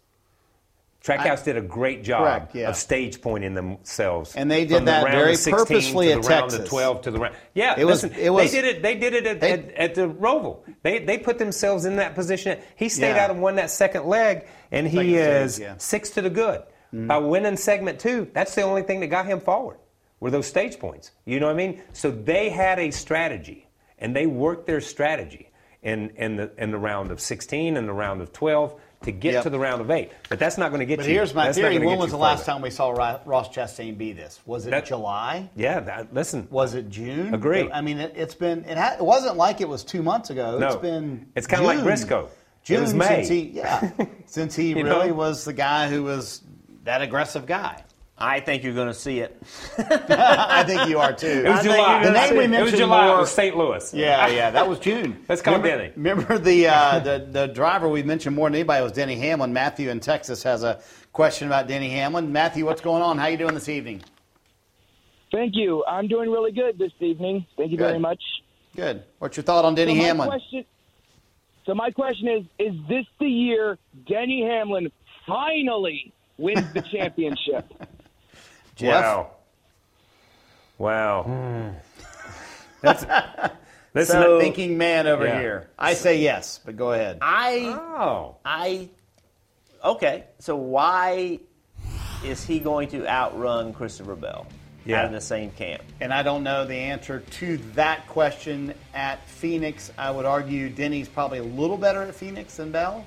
Speaker 4: Trackhouse did a great job
Speaker 1: Correct, yeah.
Speaker 4: of stage pointing themselves,
Speaker 1: And they did
Speaker 4: the
Speaker 1: that
Speaker 4: round
Speaker 1: very
Speaker 4: of 16
Speaker 1: purposefully
Speaker 4: to
Speaker 1: at
Speaker 4: the round
Speaker 1: Texas.
Speaker 4: twelve to the round. Yeah,
Speaker 1: It was-
Speaker 4: listen,
Speaker 1: it was-
Speaker 4: they did it. They did it at,
Speaker 1: They-
Speaker 4: at, at the Roval. They they put themselves in that position. He stayed
Speaker 1: Yeah.
Speaker 4: out and won that second leg, and he is
Speaker 1: yeah. Mm-hmm.
Speaker 4: six to the good by winning segment two. That's the only thing that got him forward. Were those stage points? You know what I mean? So they had a strategy, and they worked their strategy in in the in the round of 16 and the round of 12 to get
Speaker 1: Yep.
Speaker 4: to the round of eight. But that's not going to get
Speaker 1: But
Speaker 4: you.
Speaker 1: But here's my
Speaker 4: that's
Speaker 1: theory. When was the last time we saw Ross Chastain be this? Was it
Speaker 4: That-
Speaker 1: July?
Speaker 4: Yeah, that, listen.
Speaker 1: Was it June?
Speaker 4: Agree.
Speaker 1: I mean, it, it's been. It, ha- it wasn't like it was two months ago.
Speaker 4: No.
Speaker 1: It's been.
Speaker 4: It's kinda like Briscoe.
Speaker 1: June
Speaker 4: May.
Speaker 1: since he, yeah, *laughs* since he really
Speaker 4: know?
Speaker 1: was the guy who was that aggressive guy.
Speaker 3: I think you're going to see it. *laughs*
Speaker 1: I think you are too.
Speaker 4: It was
Speaker 3: I
Speaker 4: July.
Speaker 3: you're
Speaker 1: The name we
Speaker 4: it was
Speaker 1: mentioned
Speaker 4: July.
Speaker 1: more-
Speaker 4: It was St. Louis.
Speaker 1: Yeah, yeah, that was June. *laughs*
Speaker 4: Let's call
Speaker 1: remember,
Speaker 4: Denny.
Speaker 1: Remember the, uh, *laughs* the the driver we mentioned more than anybody was Denny Hamlin. Matthew in Texas has a question about Denny Hamlin. Matthew, what's going on? How you doing this evening?
Speaker 6: Thank you. I'm doing really good this evening. Thank you
Speaker 1: Good.
Speaker 6: very much.
Speaker 1: Good. What's your thought on Denny
Speaker 6: so
Speaker 1: Hamlin?
Speaker 6: Question, so my question is: Is this the year Denny Hamlin finally wins the championship?
Speaker 1: Jeff?
Speaker 4: Wow. Wow. Hmm. *laughs* That's listen.
Speaker 3: So-
Speaker 1: Thinking man over
Speaker 4: Yeah.
Speaker 1: here. I say yes, but go ahead.
Speaker 3: I
Speaker 4: oh.
Speaker 3: I okay. So why is he going to outrun Christopher Bell
Speaker 4: Yeah.
Speaker 3: out of the same camp?
Speaker 1: And I don't know the answer to that question at Phoenix. I would argue Denny's probably a little better at Phoenix than Bell.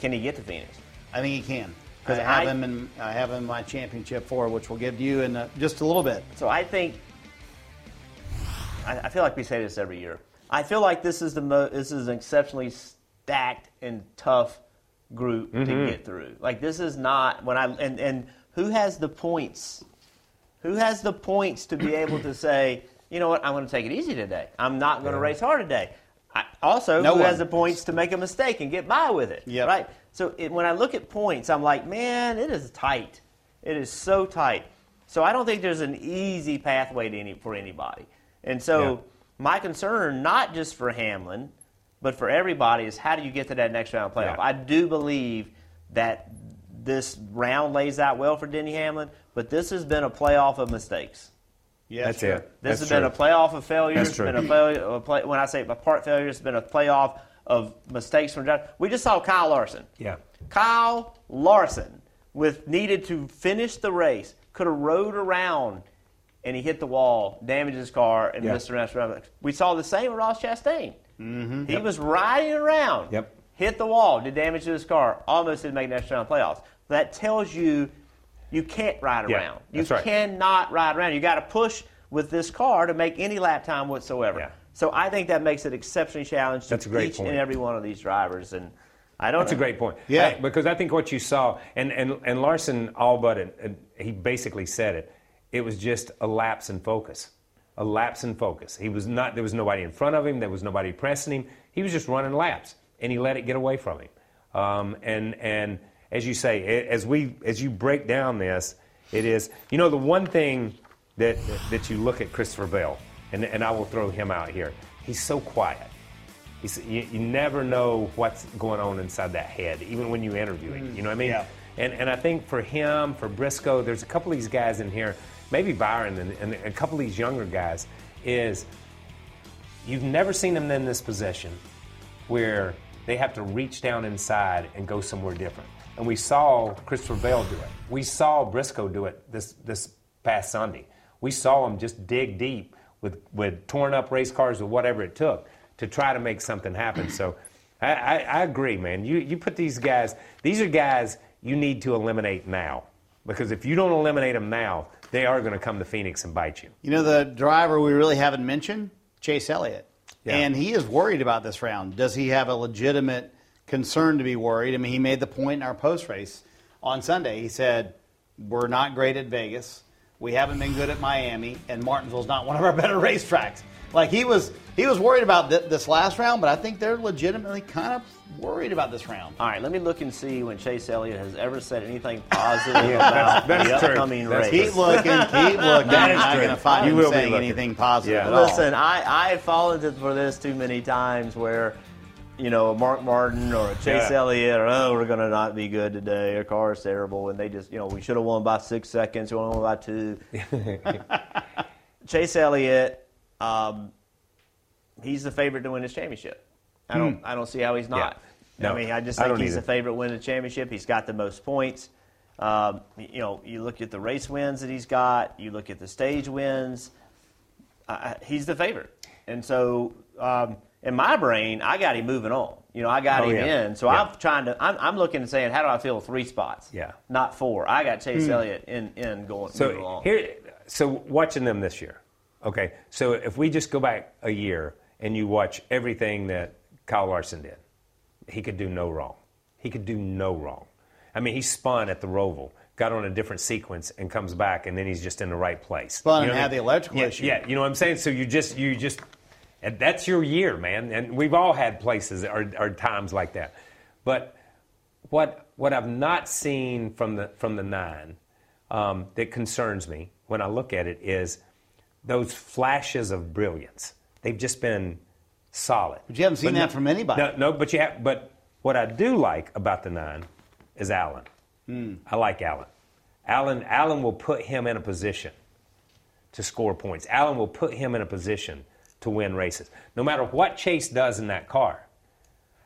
Speaker 3: Can he get to Phoenix?
Speaker 1: I think he can because I,
Speaker 3: I-
Speaker 1: have him in I have him in my championship four, which we'll give to you in uh, just a little bit.
Speaker 3: So I think I, I feel like we say this every year. I feel like this is the mo- this is an exceptionally stacked and tough group
Speaker 1: Mm-hmm.
Speaker 3: to get through. Like this is not when I and and who has the points? Who has the points to be *clears throat* able to say, you know what, I'm going to take it easy today. I'm not going to race hard today. I, also,
Speaker 1: No
Speaker 3: who
Speaker 1: one.
Speaker 3: has the points to make a mistake and get by with it?
Speaker 1: Yep.
Speaker 3: Right. So it, when I look at points, I'm like, man, it is tight. It is so tight. So I don't think there's an easy pathway to any for anybody. And so
Speaker 4: Yeah.
Speaker 3: my concern, not just for Hamlin, but for everybody, is how do you get to that next round playoff?
Speaker 4: Yeah.
Speaker 3: I do believe that this round lays out well for Denny Hamlin, but this has been a playoff of mistakes.
Speaker 1: Yes,
Speaker 4: That's
Speaker 1: sure.
Speaker 4: it.
Speaker 3: This
Speaker 4: That's
Speaker 3: has been a
Speaker 4: true.
Speaker 3: playoff of failures.
Speaker 4: That's
Speaker 3: It's
Speaker 4: true.
Speaker 3: been a failure. A play, when I say a part failure, it's been a playoff of mistakes from drivers. We just saw Kyle Larson.
Speaker 4: Yeah.
Speaker 3: Kyle Larson, with needed to finish the race, could have rode around, and he hit the wall, damaged his car, and
Speaker 4: Yeah.
Speaker 3: missed the rest of. We saw the same with Ross Chastain. Mm-hmm. He was riding around,
Speaker 4: Yep.
Speaker 3: hit the wall, did damage to his car, almost didn't make the next round playoffs. That tells you you can't ride
Speaker 4: Yeah,
Speaker 3: around. You
Speaker 4: right.
Speaker 3: cannot ride around. You got to push with this car to make any lap time whatsoever.
Speaker 4: Yeah.
Speaker 3: So I think that makes it exceptionally challenging
Speaker 4: That's a
Speaker 3: to
Speaker 4: great
Speaker 3: each
Speaker 4: point.
Speaker 3: and every one of these drivers. And I don't.
Speaker 4: That's a great point.
Speaker 1: Yeah.
Speaker 4: I- because I think what you saw, and, and, and Larson all but it, and he basically said it, it was just a lapse in focus. A lapse in focus. He was not, there was nobody in front of him, there was nobody pressing him. He was just running laps, and he let it get away from him. Um, and, and as you say, a- as, we, as you break down this, it is, you know, the one thing that, that you look at Christopher Bell, and, and I will throw him out here, he's so quiet. He's, you, you never know what's going on inside that head, even when you interview him. You know what I mean?
Speaker 1: Yeah.
Speaker 4: And, and I think for him, for Briscoe, there's a couple of these guys in here, maybe Byron and, and a couple of these younger guys, is you've never seen them in this position where they have to reach down inside and go somewhere different. And we saw Christopher Bell do it. We saw Briscoe do it this, this past Sunday. We saw him just dig deep with, with torn up race cars or whatever it took to try to make something happen. So I, I, I agree, man. You, you put these guys, these are guys you need to eliminate now. Because if you don't eliminate them now, they are going to come to Phoenix and bite you.
Speaker 1: You know the driver we really haven't mentioned, Chase Elliott,
Speaker 4: Yeah.
Speaker 1: and he is worried about this round. Does he have a legitimate concern to be worried? I mean, he made the point in our post race on Sunday. He said, "We're not great at Vegas. We haven't been good at Miami, and Martinsville's not one of our *laughs* better racetracks. Like he was, he was worried about th- this last round, but I think they're legitimately kind of worried about this round.
Speaker 3: All right, let me look and see when Chase Elliott has ever said anything *laughs* positive about
Speaker 4: that's
Speaker 3: the
Speaker 4: true.
Speaker 3: upcoming
Speaker 4: That's
Speaker 3: race.
Speaker 1: Keep looking, keep *laughs* looking.
Speaker 4: That
Speaker 1: You're not going to find
Speaker 4: You
Speaker 1: him saying anything positive
Speaker 4: Yeah.
Speaker 1: at all.
Speaker 3: Listen, I, I have fallen for this too many times where, you know, a Mark Martin or Chase
Speaker 4: Yeah.
Speaker 3: Elliott or, oh, we're going to not be good today, our car is terrible, and they just, you know, we should have won by six seconds, we won by two. *laughs* Chase Elliott, um, he's the favorite to win this championship. I don't, I don't see how he's not.
Speaker 4: Hmm. No,
Speaker 3: I mean, I just think
Speaker 4: don't
Speaker 3: he's
Speaker 4: either.
Speaker 3: the favorite to win the championship. He's got the most points. Um, you know, you look at the race wins that he's got. You look at the stage wins. Uh, he's the favorite, and so um, in my brain, I got him moving on. You know, I got
Speaker 4: Oh,
Speaker 3: him
Speaker 4: yeah.
Speaker 3: in. So
Speaker 4: Yeah.
Speaker 3: I'm trying to. I'm, I'm looking and saying, how do I fill three spots?
Speaker 4: Yeah.
Speaker 3: not four. I got Chase hmm. Elliott in in going moving
Speaker 4: So
Speaker 3: along.
Speaker 4: here, so watching them this year. Okay, so if we just go back a year and you watch everything that Kyle Larson did, he could do no wrong. He could do no wrong. I mean, he spun at the Roval, got on a different sequence, and comes back, and then he's just in the right place.
Speaker 1: Spun
Speaker 4: You know
Speaker 1: and
Speaker 4: what I
Speaker 1: had
Speaker 4: mean?
Speaker 1: the electrical
Speaker 4: yeah,
Speaker 1: issue.
Speaker 4: Yeah, you know what I'm saying. So you just, you just, and that's your year, man. And we've all had places or, or times like that. But what what I've not seen from the from the nine um, that concerns me when I look at it is those flashes of brilliance. They've just been solid.
Speaker 1: But you haven't seen that from anybody.
Speaker 4: No, no, but you have. But what I do like about the nine is Alan.
Speaker 1: Hmm.
Speaker 4: I like Alan. Alan Alan will put him in a position to score points. Alan will put him in a position to win races. No matter what Chase does in that car,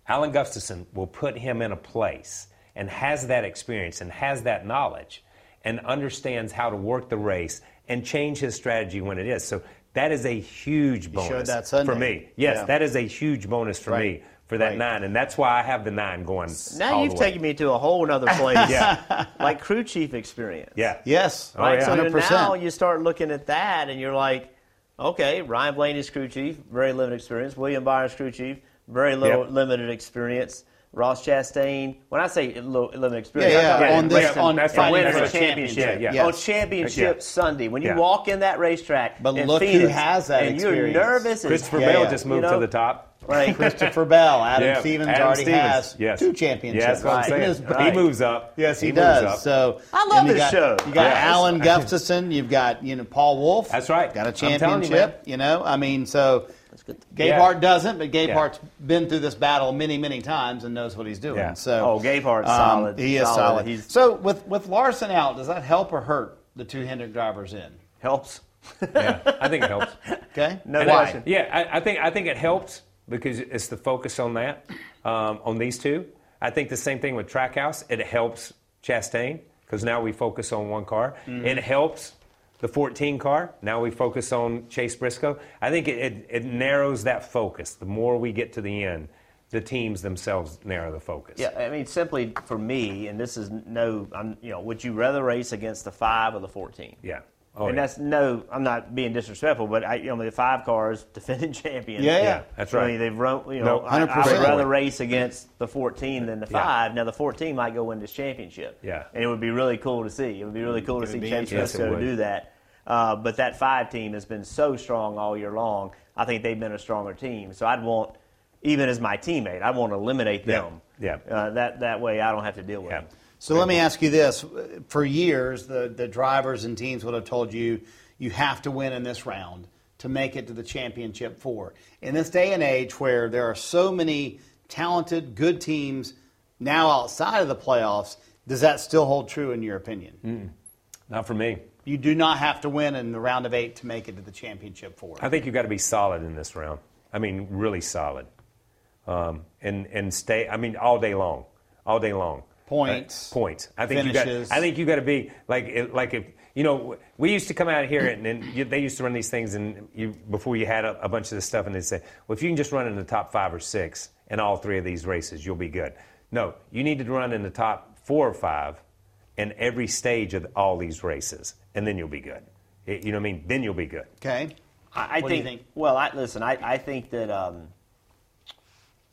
Speaker 4: Alan Gustafson will put him in a place and has that experience and has that knowledge and understands how to work the race and change his strategy when it is. So that is a huge bonus
Speaker 1: that
Speaker 4: for me. Yes,
Speaker 1: Yeah.
Speaker 4: that is a huge bonus for
Speaker 1: Right.
Speaker 4: me for that
Speaker 1: Right.
Speaker 4: nine, and that's why I have the nine going.
Speaker 3: now
Speaker 4: all
Speaker 3: you've
Speaker 4: the way.
Speaker 3: taken me to a whole other *laughs* place,
Speaker 4: Yeah.
Speaker 3: like crew chief experience.
Speaker 4: Yeah.
Speaker 1: Yes,
Speaker 4: Oh,
Speaker 3: right?
Speaker 4: yeah.
Speaker 3: So
Speaker 1: hundred
Speaker 3: now you start looking at that, and you're like, okay, Ryan Blaney's crew chief, very limited experience. William Byron's crew chief, very little
Speaker 4: Yep.
Speaker 3: limited experience. Ross Chastain. When I say little, limited experience,
Speaker 1: Yeah,
Speaker 3: I'm
Speaker 1: yeah, on this- on
Speaker 3: and
Speaker 4: fighting
Speaker 3: winning
Speaker 4: for
Speaker 3: a
Speaker 4: the
Speaker 3: championship.
Speaker 4: championship,
Speaker 1: yeah.
Speaker 3: On championship
Speaker 4: Yeah.
Speaker 3: Sunday, when you
Speaker 4: Yeah.
Speaker 3: walk in that racetrack,
Speaker 1: But
Speaker 3: in
Speaker 1: look who has that
Speaker 3: and
Speaker 1: experience.
Speaker 3: you're nervous.
Speaker 4: Christopher
Speaker 1: Yeah,
Speaker 4: Bell
Speaker 1: yeah.
Speaker 4: just
Speaker 3: You
Speaker 4: moved
Speaker 3: know?
Speaker 4: to the top.
Speaker 3: Right? *laughs*
Speaker 1: Christopher Bell, Adam
Speaker 4: Yeah,
Speaker 1: Stevens
Speaker 4: Adam
Speaker 1: already
Speaker 4: Stevens,
Speaker 1: has
Speaker 4: yes.
Speaker 1: two championships.
Speaker 4: Yeah, that's what I'm
Speaker 3: Right.
Speaker 4: saying.
Speaker 1: in
Speaker 4: He moves up.
Speaker 1: Yes, he,
Speaker 4: moves
Speaker 1: does.
Speaker 4: up.
Speaker 1: So
Speaker 3: I love this
Speaker 1: got,
Speaker 3: show.
Speaker 1: You got
Speaker 3: Yes.
Speaker 1: Alan *laughs* Gustafson. You've got you know Paul Wolfe.
Speaker 4: That's right.
Speaker 1: Got a
Speaker 4: I'm telling you,
Speaker 1: championship. You, know, I mean, so
Speaker 3: Gabe
Speaker 1: Gabehart
Speaker 4: Yeah.
Speaker 1: doesn't, but Gabehart's been through this battle many, many times and knows what he's doing.
Speaker 4: Yeah.
Speaker 1: So
Speaker 3: Oh, Gabehart's
Speaker 1: um,
Speaker 3: solid.
Speaker 1: He is
Speaker 3: Solid.
Speaker 1: solid.
Speaker 3: He's-
Speaker 1: so with with Larson out, does that help or hurt the two Hendrick drivers in?
Speaker 3: Helps. *laughs*
Speaker 4: Yeah, I think it helps.
Speaker 1: Okay,
Speaker 3: No
Speaker 4: And
Speaker 1: Why?
Speaker 3: question.
Speaker 4: Yeah, I, I think I think it helps because it's the focus on that, um, on these two. I think the same thing with Trackhouse. It helps Chastain because now we focus on one car.
Speaker 1: Mm-hmm.
Speaker 4: It helps the 14 car. Now we focus on Chase Briscoe. I think it, it, it narrows that focus. The more we get to the end, the teams themselves narrow the focus.
Speaker 3: Yeah, I mean, simply for me, and this is no, I'm, you know, would you rather race against the five or the fourteen?
Speaker 4: Yeah. Oh,
Speaker 3: and
Speaker 4: yeah.
Speaker 3: that's no, I'm not being disrespectful, but I, you know, the five cars *laughs* defending champions.
Speaker 1: Yeah, yeah.
Speaker 4: Yeah, that's
Speaker 3: I
Speaker 4: right.
Speaker 3: mean, they've run, you
Speaker 4: No,
Speaker 3: know, I, I
Speaker 1: 100%.
Speaker 3: would rather race against the 14 than the
Speaker 4: Yeah.
Speaker 3: five. Now, the 14 might go win this championship.
Speaker 4: Yeah.
Speaker 3: And it would be really cool to see. It would be really cool to see
Speaker 1: would
Speaker 3: Chase
Speaker 1: interesting.
Speaker 3: Briscoe
Speaker 4: Yes, it
Speaker 3: do that. Uh, but that five team has been so strong all year long. I think they've been a stronger team. So I'd want, even as my teammate, I want to eliminate
Speaker 4: Yeah.
Speaker 3: them.
Speaker 4: Yeah.
Speaker 3: Uh, that that way, I don't have to deal with
Speaker 4: Yeah.
Speaker 3: them.
Speaker 1: So let me ask you this: For years, the the drivers and teams would have told you you have to win in this round to make it to the championship four. In this day and age, where there are so many talented, good teams now outside of the playoffs, does that still hold true in your opinion?
Speaker 4: Not for me.
Speaker 1: You do not have to win in the round of eight to make it to the championship four.
Speaker 4: I think you've got to be solid in this round. I mean, really solid. Um, and and stay. I mean, all day long, all day long.
Speaker 1: Points.
Speaker 4: Uh, points. I think
Speaker 1: Finishes.
Speaker 4: you got. I think you got to be like it- like if you know we used to come out here and, and you, they used to run these things and you before you had a, a bunch of this stuff and they'd say, well, if you can just run in the top five or six in all three of these races, you'll be good. No, you need to run in the top four or five in every stage of all these races, and then you'll be good. You know what I mean? Then you'll be good.
Speaker 1: Okay.
Speaker 3: I, I
Speaker 1: What do you
Speaker 3: think,
Speaker 1: think?
Speaker 3: Well, I, listen. I, I think that. Um,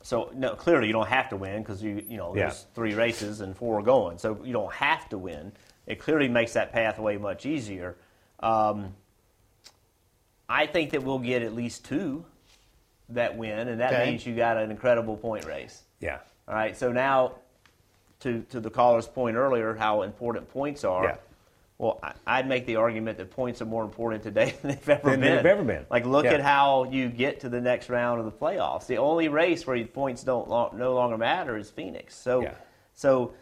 Speaker 3: so no, clearly you don't have to win because you you know
Speaker 4: Yeah.
Speaker 3: there's three races and four are going, so you don't have to win. It clearly makes that pathway much easier. Um, I think that we'll get at least two that win, and that
Speaker 1: Okay.
Speaker 3: means you got an incredible point race.
Speaker 4: Yeah.
Speaker 3: All right, so now to to the caller's point earlier, how important points are.
Speaker 4: Yeah.
Speaker 3: Well, I, I'd make the argument that points are more important today *laughs* than they've ever
Speaker 4: Than
Speaker 3: been.
Speaker 4: they've ever been.
Speaker 3: Like, look
Speaker 4: Yeah.
Speaker 3: at how you get to the next round of the playoffs. The only race where points don't no longer matter is Phoenix. So,
Speaker 4: Yeah.
Speaker 3: so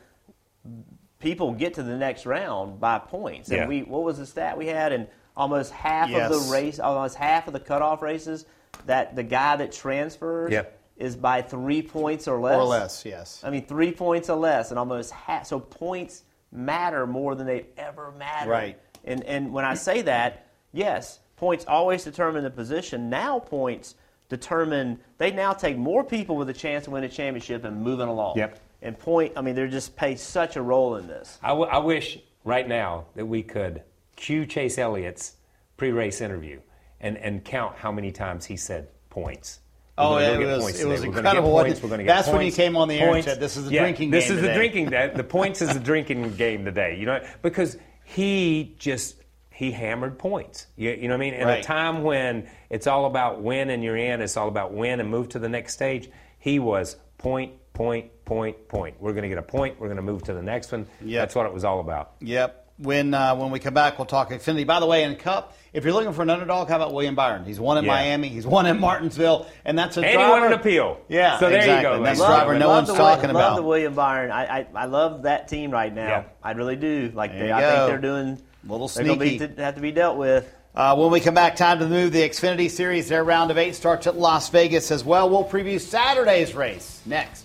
Speaker 3: people get to the next round by points. And
Speaker 4: Yeah.
Speaker 3: we, what was the stat we had? And almost half
Speaker 1: Yes.
Speaker 3: of the race, almost half of the cutoff races, that the guy that transfers
Speaker 4: Yeah.
Speaker 3: is by three points or less.
Speaker 1: Or less, yes.
Speaker 3: I mean, three points or less, and almost half. So points matter more than they've ever mattered.
Speaker 1: Right.
Speaker 3: And and when I say that, yes, points always determine the position. Now points determine. They now take more people with a chance to win a championship and moving along.
Speaker 4: Yep.
Speaker 3: And point. I mean, they're just play such a role in this.
Speaker 4: I, w- I wish right now that we could cue Chase Elliott's pre-race interview and, and count how many times he said points. We're
Speaker 1: Oh, yeah, it was, it was
Speaker 4: today. We're
Speaker 1: incredible,
Speaker 4: get
Speaker 1: wasn't
Speaker 4: points.
Speaker 1: it?
Speaker 4: We're gonna get
Speaker 1: That's when he came on the air and said, "This is the
Speaker 4: Yeah,
Speaker 1: drinking
Speaker 4: This
Speaker 1: game
Speaker 4: is
Speaker 1: today."
Speaker 4: the drinking. The, the points is the drinking game today. You know, because he just he hammered points. You, you know what I mean? In
Speaker 1: Right.
Speaker 4: a time when it's all about win and you're in, it's all about win and move to the next stage. He was point, point, point, point. We're going to get a point. We're going to move to the next one.
Speaker 1: Yep.
Speaker 4: That's what it was all about.
Speaker 1: Yep. When uh, when we come back, we'll talk Xfinity. By the way, in Cup, if you're looking for an underdog, how about William Byron? He's won at
Speaker 4: Yeah.
Speaker 1: Miami. He's won at Martinsville, and that's a
Speaker 4: And he won an appeal.
Speaker 1: Yeah,
Speaker 4: So there you
Speaker 1: exactly.
Speaker 4: go.
Speaker 1: That's
Speaker 4: Love-
Speaker 1: driver no
Speaker 3: love
Speaker 1: one's
Speaker 3: the
Speaker 1: talking
Speaker 3: Love
Speaker 1: about.
Speaker 3: the William Byron. I, I I love that team right now.
Speaker 4: Yeah.
Speaker 3: I really do. Like
Speaker 1: There
Speaker 3: they,
Speaker 1: you
Speaker 3: I
Speaker 1: go.
Speaker 3: think they're doing.
Speaker 1: A little sneaky.
Speaker 3: they're gonna have to be dealt with.
Speaker 1: Uh, when we come back, time to move the Xfinity Series. Their round of eight starts at Las Vegas as well. We'll preview Saturday's race next.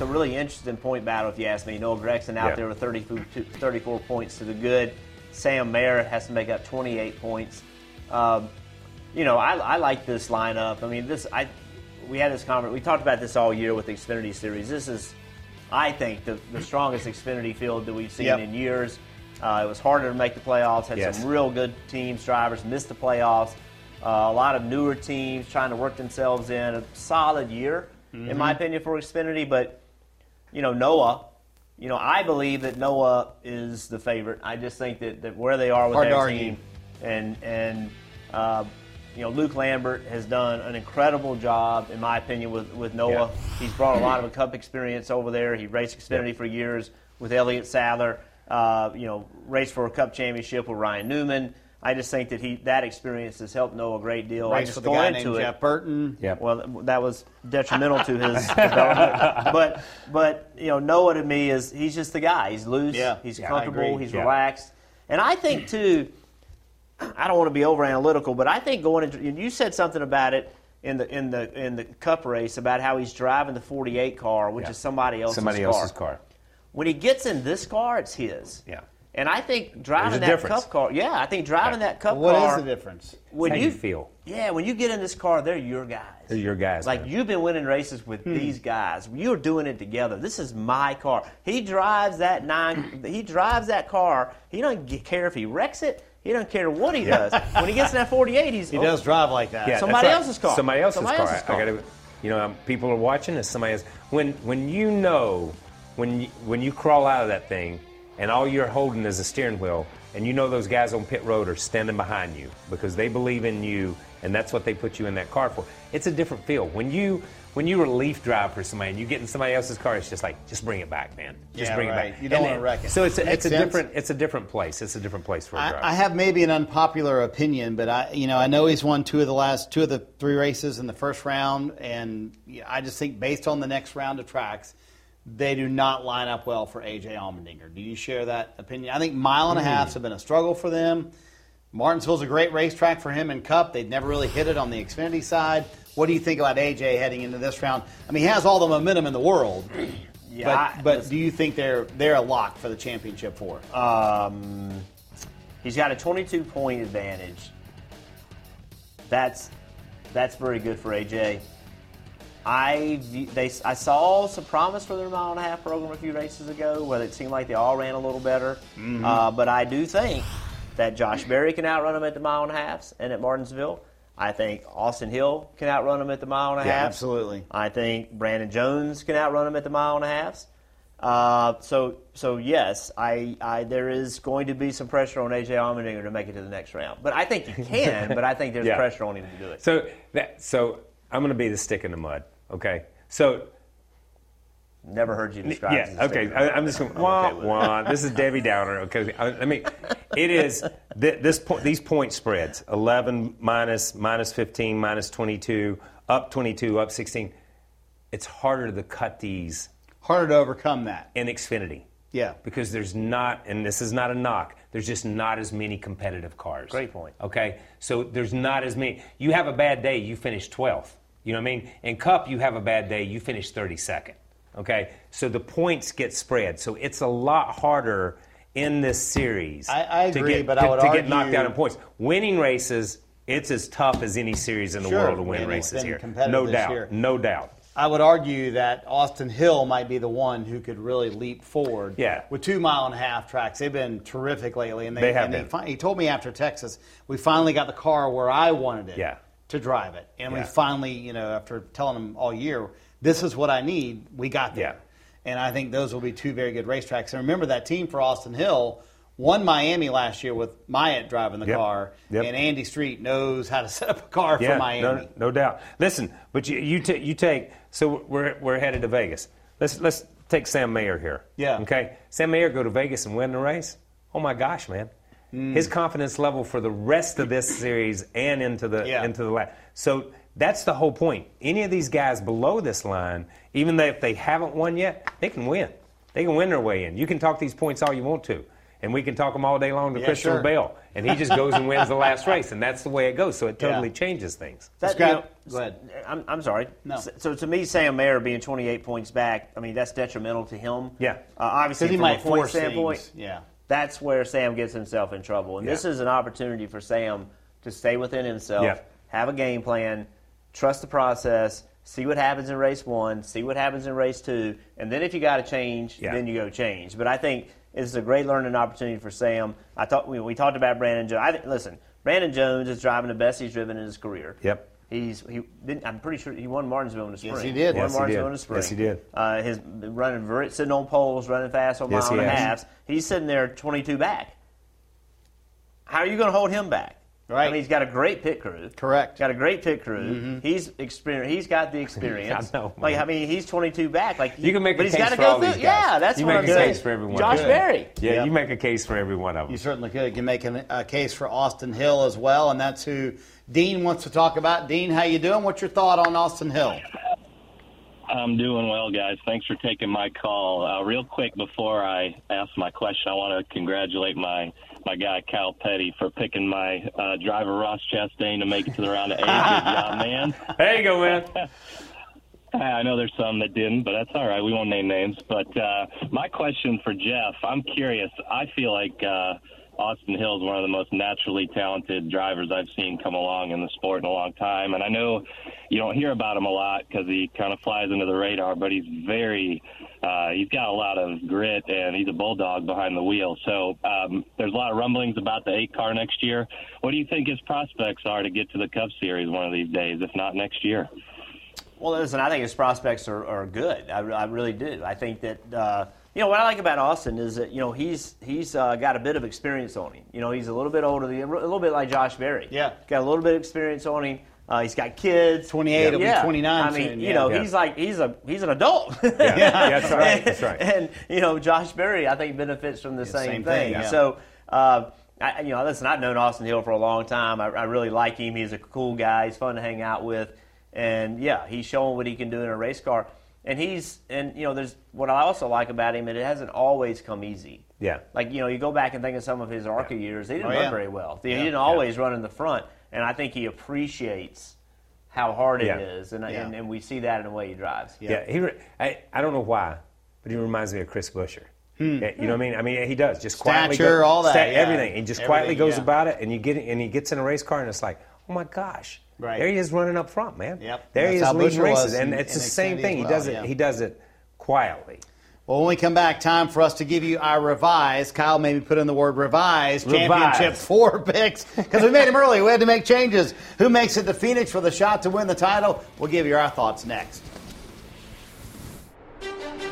Speaker 3: It's a really interesting point battle, if you ask me. Noah Gragson out
Speaker 4: Yeah.
Speaker 3: there with 32 34 points to the good. Sam Mayer has to make up 28 points. Um, you know, I, I like this lineup. I mean, this I we had this conference. We talked about this all year with the Xfinity Series. This is, I think, the, the strongest Xfinity field that we've seen
Speaker 1: Yep.
Speaker 3: in years. Uh, it was harder to make the playoffs. Had
Speaker 4: Yes.
Speaker 3: some real good teams, drivers missed the playoffs. Uh, a lot of newer teams trying to work themselves in. A solid year, in my opinion, for Xfinity. But you know, Noah. You know, I believe that Noah is the favorite. I just think that, that where they are with
Speaker 1: Hard argue.
Speaker 3: team, and and uh, you know, Luke Lambert has done an incredible job, in my opinion, with with Noah.
Speaker 4: Yeah.
Speaker 3: He's brought a lot of a Cup experience over there. He raced Xfinity
Speaker 4: Yeah.
Speaker 3: for years with Elliott Sadler. Uh, you know, raced for a Cup championship with Ryan Newman. I just think that he that experience has helped Noah a great deal. I
Speaker 1: Race
Speaker 3: just
Speaker 1: with a
Speaker 3: go
Speaker 1: guy
Speaker 3: into
Speaker 1: named
Speaker 3: it.
Speaker 1: Jeff Burton.
Speaker 4: Yep.
Speaker 3: Well, that was detrimental to his *laughs* development. But but you know, Noah to me is he's just the guy. He's loose.
Speaker 1: Yeah.
Speaker 3: He's
Speaker 1: Yeah,
Speaker 3: comfortable. He's
Speaker 4: Yeah.
Speaker 3: relaxed. And I think too. I don't want to be over analytical, but I think going into you said something about it in the in the in the Cup race about how he's driving the 48 car, which
Speaker 4: Yeah.
Speaker 3: is somebody else's
Speaker 4: Somebody
Speaker 3: car.
Speaker 4: else's car.
Speaker 3: When he gets in this car, it's his.
Speaker 4: Yeah.
Speaker 3: And I think driving that
Speaker 4: difference.
Speaker 3: Cup car, yeah, I think driving
Speaker 4: Yeah.
Speaker 3: that Cup
Speaker 1: What
Speaker 3: car.
Speaker 1: is the difference?
Speaker 3: When
Speaker 4: How
Speaker 3: you
Speaker 4: you feel.
Speaker 3: Yeah, when you get in this car, they're your guys.
Speaker 4: They're your guys,
Speaker 3: Like
Speaker 4: man.
Speaker 3: you've been winning races with
Speaker 1: Hmm.
Speaker 3: these guys. You're doing it together. This is my car. He drives that nine. he drives that car. He doesn't care if he wrecks it. He doesn't care what he does. When he gets in that 48, he's
Speaker 1: He
Speaker 3: oh,
Speaker 1: does drive like that.
Speaker 4: Yeah,
Speaker 3: Somebody
Speaker 4: right.
Speaker 3: else's car.
Speaker 4: Somebody else's
Speaker 3: Somebody
Speaker 4: car.
Speaker 3: else's
Speaker 4: I-
Speaker 3: car.
Speaker 4: I gotta, you know, um, people are watching. It's somebody else. When when you know when you, when you crawl out of that thing and all you're holding is a steering wheel, and you know those guys on pit road are standing behind you because they believe in you, and that's what they put you in that car for. It's a different feel when you. When you relief drive for somebody and you get in somebody else's car, it's just like, just bring it back, man. Just
Speaker 1: Yeah,
Speaker 4: bring
Speaker 1: right.
Speaker 4: it back.
Speaker 1: You don't
Speaker 4: And
Speaker 1: wanna wreck it.
Speaker 4: So it's a, it's a
Speaker 1: sense.
Speaker 4: different it's a different place. It's a different place for a driver.
Speaker 1: I, I have maybe an unpopular opinion, but I, you know, I know he's won two of the last two of the three races in the first round, and I just think based on the next round of tracks, they do not line up well for AJ Allmendinger. Do you share that opinion? I think mile and a halfs have been a struggle for them. Martinsville's a great racetrack for him in Cup. They've never really hit it on the Xfinity side. What do you think about AJ heading into this round? I mean, he has all the momentum in the world. *clears throat*
Speaker 3: Yeah,
Speaker 1: but, but do you think they're they're a lock for the championship four?
Speaker 3: Um, he's got a 22 point advantage. That's that's very good for AJ. I they I saw some promise for their mile and a half program a few races ago, where it seemed like they all ran a little better. Uh, but I do think that Josh Berry can outrun them at the mile and a halfs and at Martinsville. I think Austin Hill can outrun them at the mile and a
Speaker 1: Yeah,
Speaker 3: half.
Speaker 1: absolutely.
Speaker 3: I think Brandon Jones can outrun them at the mile and a halfs. Uh, so, so yes, I, I, there is going to be some pressure on AJ Allmendinger to make it to the next round. But I think he can. *laughs* but I think there's
Speaker 4: Yeah.
Speaker 3: pressure on him to do it.
Speaker 4: So that so I'm going to be the stick in the mud. Okay. So
Speaker 3: Never heard you describe. it as
Speaker 4: yeah.
Speaker 3: a
Speaker 4: Okay.
Speaker 3: stick.
Speaker 4: I, I'm just going. *laughs*
Speaker 3: I'm
Speaker 4: Wah,
Speaker 3: okay
Speaker 4: wah. This is Debbie Downer. Okay. I, I mean, it is th- this point. These point spreads: 11 minus minus 15 minus 22 up 22 up 16. It's harder to cut these
Speaker 1: Harder to overcome that.
Speaker 4: in Xfinity.
Speaker 1: Yeah.
Speaker 4: Because there's not, and this is not a knock, there's just not as many competitive cars.
Speaker 3: Great point.
Speaker 4: Okay? So there's not as many. You have a bad day, you finish 12th. You know what I mean? In Cup, you have a bad day, you finish 32nd. Okay? So the points get spread. So it's a lot harder in this series.
Speaker 1: I- I
Speaker 4: to get,
Speaker 1: but
Speaker 4: to,
Speaker 1: I would
Speaker 4: to
Speaker 1: argue-
Speaker 4: get knocked out in points. Winning races, it's as tough as any series in the
Speaker 1: Sure,
Speaker 4: world to win races here. No doubt.
Speaker 1: year.
Speaker 4: No doubt.
Speaker 1: I would argue that Austin Hill might be the one who could really leap forward.
Speaker 4: Yeah.
Speaker 1: With two mile and a half tracks, they've been terrific lately, and they,
Speaker 4: They have
Speaker 1: and
Speaker 4: been.
Speaker 1: He, fi- he told me after Texas, we finally got the car where I wanted it.
Speaker 4: Yeah.
Speaker 1: To drive it, and we finally, you know, after telling them all year, this is what I need, we got there.
Speaker 4: Yeah.
Speaker 1: And I think those will be two very good racetracks. And remember that team for Austin Hill won Miami last year with Myatt driving the
Speaker 4: Yep.
Speaker 1: car,
Speaker 4: Yep.
Speaker 1: and Andy Street knows how to *laughs* set up a car
Speaker 4: yeah,
Speaker 1: for Miami.
Speaker 4: No, no doubt. Listen, but you you, ta- you take so we're we're headed to Vegas. Let's let's take Sam Mayer here.
Speaker 1: Yeah.
Speaker 4: Okay. Sam Mayer go to Vegas and win the race. Oh my gosh, man.
Speaker 1: Mm.
Speaker 4: His confidence level for the rest of this *clears throat* series and into the
Speaker 1: Yeah.
Speaker 4: into the last. So that's the whole point. Any of these guys below this line, even though if they haven't won yet, they can win. They can win their way in. You can talk these points all you want to, and we can talk them all day long to
Speaker 1: Yeah,
Speaker 4: Christopher
Speaker 1: sure.
Speaker 4: Bell, and he just goes and wins the last *laughs* race, and that's the way it goes. So it totally
Speaker 1: Yeah.
Speaker 4: changes things.
Speaker 3: That,
Speaker 1: Scott,
Speaker 3: you know,
Speaker 1: go ahead.
Speaker 3: I'm, I'm sorry.
Speaker 1: No.
Speaker 3: So, so to me, Sam Mayer being 28 points back, I mean that's detrimental to him.
Speaker 4: Yeah.
Speaker 3: Uh, obviously,
Speaker 1: Because he
Speaker 3: from
Speaker 1: might
Speaker 3: a point
Speaker 1: force
Speaker 3: standpoint,
Speaker 1: things. Yeah.
Speaker 3: That's where Sam gets himself in trouble. And this is an opportunity for Sam to stay within himself,
Speaker 4: Yeah.
Speaker 3: have a game plan, trust the process, see what happens in race one, see what happens in race two, and then if you got to change,
Speaker 4: Yeah.
Speaker 3: then you go change. But I think this is a great learning opportunity for Sam. I thought we, we talked about Brandon Jones. I listen, Brandon Jones is driving the best he's driven in his career.
Speaker 4: Yep.
Speaker 3: He's he didn't, I'm pretty sure he won Martinsville in the spring.
Speaker 1: Yes, he did.
Speaker 3: Won
Speaker 4: Yes, he
Speaker 3: Martinsville
Speaker 4: did.
Speaker 3: in the spring.
Speaker 4: Yes, he did.
Speaker 3: Uh, his running ver- sitting on poles, running fast on
Speaker 4: Yes,
Speaker 3: mile
Speaker 4: he
Speaker 3: and a
Speaker 4: has.
Speaker 3: half. He's sitting there 22 back. How are you going to hold him back?
Speaker 1: Right.
Speaker 3: I mean, he's got a great pit crew.
Speaker 1: Correct.
Speaker 3: Got a great pit crew. He's experienced. He's got the experience. *laughs*
Speaker 4: I know,
Speaker 3: Like. I mean, he's 22 back. Like
Speaker 4: You can make
Speaker 3: but
Speaker 4: a
Speaker 3: he's
Speaker 4: case
Speaker 3: gotta
Speaker 4: for
Speaker 3: go
Speaker 4: all
Speaker 3: through.
Speaker 4: these guys.
Speaker 3: Yeah, that's
Speaker 4: you
Speaker 3: what
Speaker 4: make
Speaker 3: I'm
Speaker 4: a
Speaker 3: saying.
Speaker 4: case for everyone.
Speaker 3: Josh
Speaker 4: Yeah.
Speaker 3: Berry.
Speaker 4: Yeah,
Speaker 1: Yep.
Speaker 4: you make a case for every one of them.
Speaker 1: You certainly could. You can make an, a case for Austin Hill as well, and that's who Dean wants to talk about. Dean, how you doing? What's your thought on Austin Hill?
Speaker 7: I'm doing well, guys. Thanks for taking my call. Uh, real quick before I ask my question, I want to congratulate my my guy Kyle Petty for picking my uh, driver Ross Chastain to make it to the round of eight. Good *laughs* job, man.
Speaker 4: There you go, man. *laughs*
Speaker 7: I know there's some that didn't, but that's all right. We won't name names. But uh, my question for Jeff, I'm curious. I feel like uh, Austin Hill is one of the most naturally talented drivers I've seen come along in the sport in a long time. And I know you don't hear about him a lot because he kind of flies under the radar, but he's very, uh, he's got a lot of grit and he's a bulldog behind the wheel. So um, there's a lot of rumblings about the eight car next year. What do you think his prospects are to get to the Cup Series one of these days, if not next year?
Speaker 3: Well, listen, I think his prospects are, are good. I, I really do. I think that uh, you know what I like about Austin is that you know he's he's uh, got a bit of experience on him. You know, he's a little bit older, a little bit like Josh Berry.
Speaker 1: Yeah.
Speaker 3: got a little bit of experience on him. Uh, he's got kids.
Speaker 1: 28, he'll be 29
Speaker 3: I mean,
Speaker 1: soon,
Speaker 3: you
Speaker 1: yeah.
Speaker 3: know,
Speaker 4: Yeah.
Speaker 3: he's like he's a he's an adult.
Speaker 4: Yeah, that's right. *laughs* That's right.
Speaker 3: and you know, Josh Berry, I think benefits from the same,
Speaker 1: same
Speaker 3: thing.
Speaker 1: thing, yeah.
Speaker 3: So, uh, I, you know, listen, I've known Austin Hill for a long time. I, I really like him. He's a cool guy. He's fun to hang out with, and yeah, he's showing what he can do in a race car. And he's and you know, there's what I also like about him, and it hasn't always come easy.
Speaker 4: Yeah.
Speaker 3: Like you know, you go back and think of some of his ARCA years; they didn't
Speaker 1: Oh,
Speaker 3: run
Speaker 1: yeah.
Speaker 3: very well. He
Speaker 1: Yeah.
Speaker 3: didn't always run in the front, and I think he appreciates how hard
Speaker 4: Yeah.
Speaker 3: it is, and,
Speaker 1: Yeah.
Speaker 3: and and we see that in the way he drives.
Speaker 4: Yeah, he. Re- I, I don't know why, but he reminds me of Chris Buescher. Yeah, you know what I mean? I mean, he does just quietly
Speaker 1: Hmm. Stature,
Speaker 4: go-
Speaker 1: all that,
Speaker 4: sta-
Speaker 1: yeah.
Speaker 4: everything. He just quietly goes
Speaker 1: yeah.
Speaker 4: about it, and you get and he gets in a race car, and it's like, oh my gosh,
Speaker 1: Right.
Speaker 4: there he is running up front, man.
Speaker 1: Yep.
Speaker 4: there he is
Speaker 1: how
Speaker 4: leading races,
Speaker 1: was
Speaker 4: and it's the same thing.
Speaker 1: as
Speaker 4: he does it.
Speaker 1: yeah.
Speaker 4: He does it quietly.
Speaker 1: Well, when we come back, time for us to give you our revised. Kyle maybe put in the word revised,
Speaker 4: Revised.
Speaker 1: championship four *laughs* picks because we made them early. We had to make changes. Who makes it to Phoenix for the shot to win the title? We'll give you our thoughts next.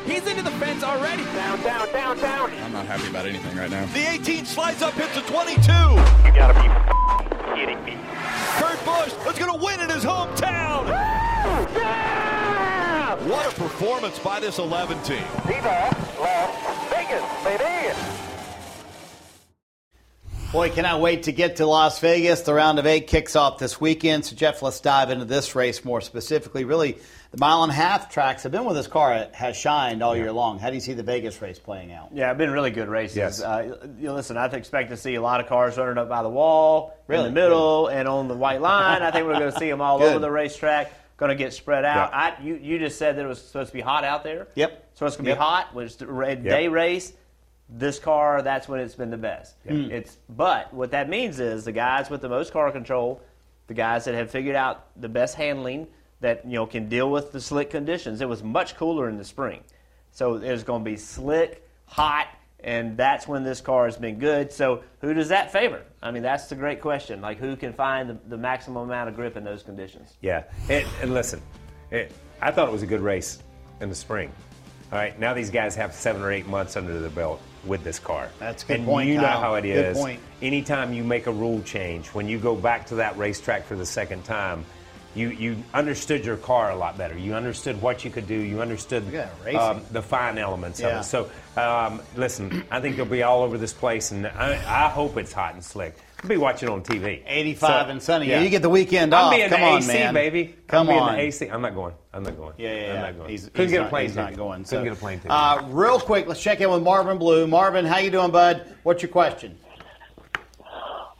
Speaker 8: He's into the fence already.
Speaker 2: Down, down, down, down.
Speaker 9: I'm not happy about anything right now.
Speaker 10: The 18 slides up, hits the 22.
Speaker 2: You gotta be f- kidding me.
Speaker 10: Kurt Busch is going to win in his hometown.
Speaker 2: Yeah!
Speaker 10: What a performance by this 11 team.
Speaker 2: Viva Las Vegas, baby!
Speaker 1: Boy, cannot wait to get to Las Vegas. The round of eight kicks off this weekend. So, Jeff, let's dive into this race more specifically. Really, the mile and a half tracks have been with this car has shined all year long. How do you see the Vegas race playing out?
Speaker 3: Yeah, it's been really good races.
Speaker 4: Yes.
Speaker 3: Uh, you know, listen, I expect to see a lot of cars running up by the wall,
Speaker 1: Really?
Speaker 3: in the middle, and on the white line. I think we're going to see them all *laughs*
Speaker 1: Good.
Speaker 3: over the racetrack. Going to get spread out.
Speaker 4: Yeah.
Speaker 3: I, you, you just said that it was supposed to be hot out there.
Speaker 1: Yep.
Speaker 3: So it's going to
Speaker 1: Yep.
Speaker 3: be hot. When it's the ra- day race, this car, that's when it's been the best. Hmm. It's But what that means is the guys with the most car control, the guys that have figured out the best handling, that you know can deal with the slick conditions. It was much cooler in the spring, so it's going to be slick, hot, and that's when this car has been good. So who does that favor? I mean, that's the great question. Like who can find the, the maximum amount of grip in those conditions?
Speaker 4: Yeah, and, and listen, it, I thought it was a good race in the spring. All right, now these guys have seven or eight months under their belt with this car.
Speaker 1: That's a good
Speaker 4: and
Speaker 1: point,
Speaker 4: You know how it
Speaker 1: Good
Speaker 4: is.
Speaker 1: point.
Speaker 4: Anytime you make a rule change, when you go back to that racetrack for the second time, you, you understood your car a lot better. You understood what you could do. You understood
Speaker 1: Look at that racing.
Speaker 4: um, the fine elements
Speaker 1: Yeah.
Speaker 4: of it. So, um, listen, I think they'll be all over this place, and I, I hope it's hot and slick. I'll be watching on TV.
Speaker 1: 85
Speaker 4: So,
Speaker 1: and sunny.
Speaker 4: yeah.
Speaker 1: You get the weekend
Speaker 4: I'm
Speaker 1: off.
Speaker 4: being
Speaker 1: Come
Speaker 4: the
Speaker 1: on,
Speaker 4: AC,
Speaker 1: man.
Speaker 4: baby.
Speaker 1: Come
Speaker 4: I'm being
Speaker 1: on.
Speaker 4: the AC. I'm not going. I'm not going.
Speaker 1: Yeah, yeah,
Speaker 4: I'm
Speaker 1: yeah.
Speaker 4: not going.
Speaker 1: He's,
Speaker 4: Couldn't
Speaker 1: he's
Speaker 4: get
Speaker 1: not,
Speaker 4: a plane
Speaker 1: he's not
Speaker 4: ticket.
Speaker 1: going.
Speaker 4: Couldn't get a plane ticket.
Speaker 1: Uh, real quick, let's check in with Marvin Blue. Marvin, how you doing, bud? What's your question?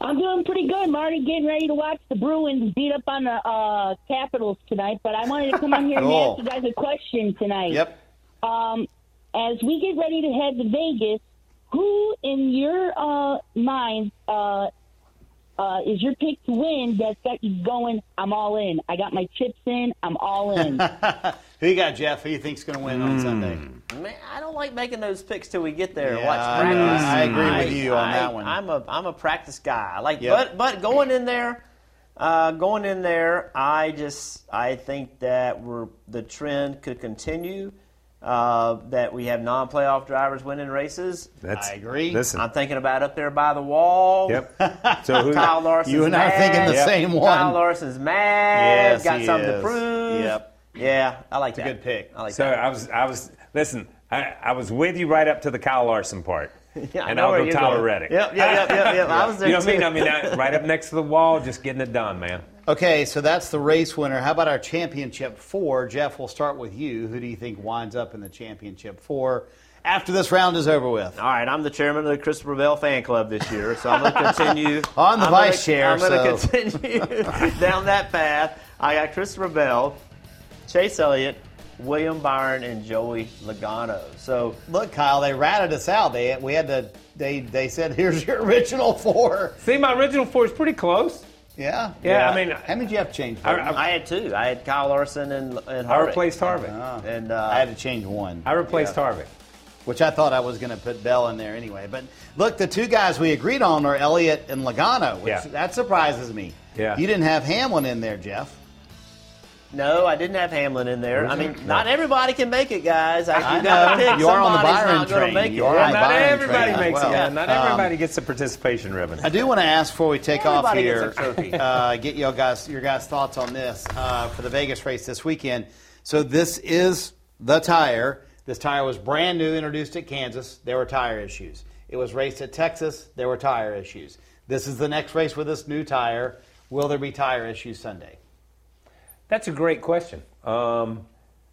Speaker 11: I'm doing pretty good, Marty. Getting ready to watch the Bruins beat up on the uh, Capitals tonight. But I wanted to come on *laughs* here and ask you guys a question tonight.
Speaker 1: Yep.
Speaker 11: Um, as we get ready to head to Vegas, who in your uh, mind uh, uh, is your pick to win that's got you going, I'm all in. I got my chips in, I'm all in. *laughs*
Speaker 1: Who you got, Jeff? Who you think's going to win on Sunday?
Speaker 3: Man, I don't like making those picks till we get there
Speaker 1: Yeah,
Speaker 3: watch
Speaker 1: I know.
Speaker 3: practice.
Speaker 1: I agree with you on
Speaker 3: I-
Speaker 1: that one.
Speaker 3: I'm a I'm a practice guy. I like,
Speaker 1: Yep.
Speaker 3: but but going in there, uh, going in there, I just I think that we're the trend could continue. Uh, that we have non-playoff drivers winning races.
Speaker 4: That's,
Speaker 1: I agree.
Speaker 4: Listen.
Speaker 3: I'm thinking about up there by the wall.
Speaker 4: Yep. *laughs* So who?
Speaker 3: Kyle Larson's
Speaker 1: You and I are thinking the
Speaker 3: mad.
Speaker 1: same one.
Speaker 3: Kyle Larson's mad.
Speaker 1: Yes,
Speaker 3: got
Speaker 1: he
Speaker 3: something
Speaker 1: is.
Speaker 3: to prove.
Speaker 1: Yep.
Speaker 3: Yeah, I like
Speaker 1: It's a good pick.
Speaker 3: I like
Speaker 4: So
Speaker 3: that.
Speaker 4: I was, I was. Listen, I, I was with you right up to the Kyle Larson part, *laughs*
Speaker 3: Yeah, I
Speaker 4: and
Speaker 3: know
Speaker 4: I'll
Speaker 3: where
Speaker 4: go
Speaker 3: you're
Speaker 4: Tyler
Speaker 3: going.
Speaker 4: Reddick.
Speaker 3: Yep, yep, yep, yep, yep. I *laughs* was there
Speaker 4: You know what I mean? I mean, right up next to the wall, just getting it done, man.
Speaker 1: Okay, so that's the race winner. How about our championship four? Jeff, we'll start with you. Who do you think winds up in the championship four after this round is over with?
Speaker 3: All right, I'm the chairman of the Christopher Bell fan club this year, so I'm going to continue. *laughs*
Speaker 1: On the
Speaker 3: I'm
Speaker 1: vice
Speaker 3: gonna,
Speaker 1: chair,
Speaker 3: I'm going
Speaker 1: so-
Speaker 3: to continue down that path. I got Christopher Bell, Chase Elliott, William Byron, and Joey Logano. So
Speaker 1: Look, Kyle, they ratted us out. They we had to. They they said, "Here's your original four.
Speaker 4: See, my original four is pretty close.
Speaker 1: Yeah.
Speaker 4: Yeah, I mean,
Speaker 1: how many did you have to change?
Speaker 4: I- I-
Speaker 3: I had two. I had Kyle Larson and and
Speaker 4: I replaced Harvick.
Speaker 1: Ah.
Speaker 3: and uh,
Speaker 1: I had to change one.
Speaker 4: I replaced Harvick.
Speaker 1: which I thought I was going to put Bell in there anyway. But look, the two guys we agreed on are Elliott and Logano, which
Speaker 4: Yeah.
Speaker 1: that surprises me.
Speaker 4: Yeah.
Speaker 1: You didn't have Hamlin in there, Jeff.
Speaker 3: No, I didn't have Hamlin in there. I mean,
Speaker 4: No.
Speaker 3: not everybody can make it, guys. I,
Speaker 1: I
Speaker 3: you got
Speaker 1: know.
Speaker 3: to pick. *laughs*
Speaker 1: You are on the Byron
Speaker 3: not gonna
Speaker 1: train.
Speaker 3: Make it.
Speaker 1: You are
Speaker 4: Yeah,
Speaker 1: on
Speaker 4: not
Speaker 1: Byron
Speaker 4: everybody
Speaker 1: train
Speaker 4: makes
Speaker 1: well.
Speaker 4: it. Yeah, not
Speaker 1: Um,
Speaker 4: everybody gets the participation ribbon.
Speaker 1: I do want to ask before we take off here,
Speaker 3: gets a trophy. *laughs*
Speaker 1: uh, get your guys your guys' thoughts on this uh, for the Vegas race this weekend. So this is the tire. This tire was brand new, introduced at Kansas. There were tire issues. It was raced at Texas. There were tire issues. This is the next race with this new tire. Will there be tire issues Sunday?
Speaker 4: That's a great question. Um,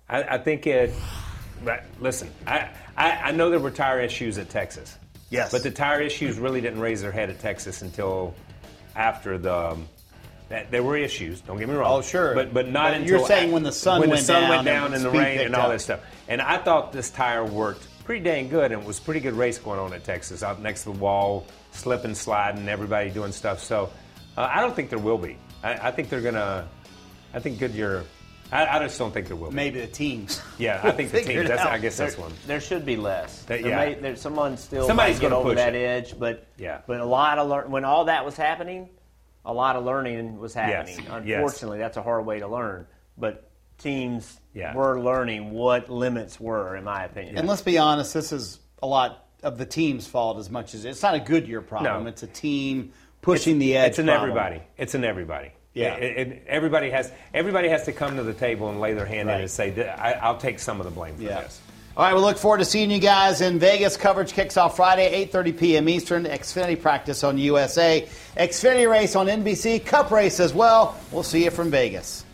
Speaker 4: I, I think it. Listen, I, I I know there were tire issues at Texas.
Speaker 1: Yes.
Speaker 4: But the tire issues really didn't raise their head at Texas until after the. Um, that, there were issues. Don't get me wrong.
Speaker 1: Oh, sure.
Speaker 4: But but not
Speaker 1: But
Speaker 4: until
Speaker 1: you're saying when the sun
Speaker 4: when
Speaker 1: went
Speaker 4: the sun
Speaker 1: down
Speaker 4: went
Speaker 1: and
Speaker 4: down and the rain and all
Speaker 1: up.
Speaker 4: that stuff. And I thought this tire worked pretty dang good, and it was a pretty good race going on at Texas, out next to the wall, slipping, sliding, everybody doing stuff. So uh, I don't think there will be. I, I think they're gonna. I think Goodyear. I, I just don't think there will be.
Speaker 1: Maybe the teams.
Speaker 4: Yeah, I think the *laughs*
Speaker 1: teams.
Speaker 4: That's, I
Speaker 1: out.
Speaker 4: guess that's one.
Speaker 3: There should be less.
Speaker 4: That-
Speaker 3: There
Speaker 4: yeah.
Speaker 3: may- there- someone still
Speaker 4: Somebody's
Speaker 3: might get
Speaker 4: gonna
Speaker 3: over that
Speaker 4: it.
Speaker 3: edge, but
Speaker 4: Yeah.
Speaker 3: but a lot of lear- when all that was happening, a lot of learning was happening.
Speaker 4: yes.
Speaker 3: Unfortunately, that's a hard way to learn. But teams
Speaker 4: Yeah.
Speaker 3: were learning what limits were, in my opinion.
Speaker 1: And let's be honest, this is a lot of the team's fault as much as it's not a Goodyear problem.
Speaker 4: No.
Speaker 1: It's a team pushing the edge.
Speaker 4: It's an
Speaker 1: problem.
Speaker 4: everybody. It's an everybody.
Speaker 1: Yeah.
Speaker 4: It- everybody has everybody has to come to the table and lay their hand in
Speaker 1: Right.
Speaker 4: and say, I, "I'll take some of the blame for
Speaker 1: Yeah.
Speaker 4: this."
Speaker 1: All right, we look forward to seeing you guys in Vegas. Coverage kicks off Friday, 8:30 p.m. Eastern. Xfinity practice on USA. Xfinity race on NBC. Cup race as well. We'll see you from Vegas.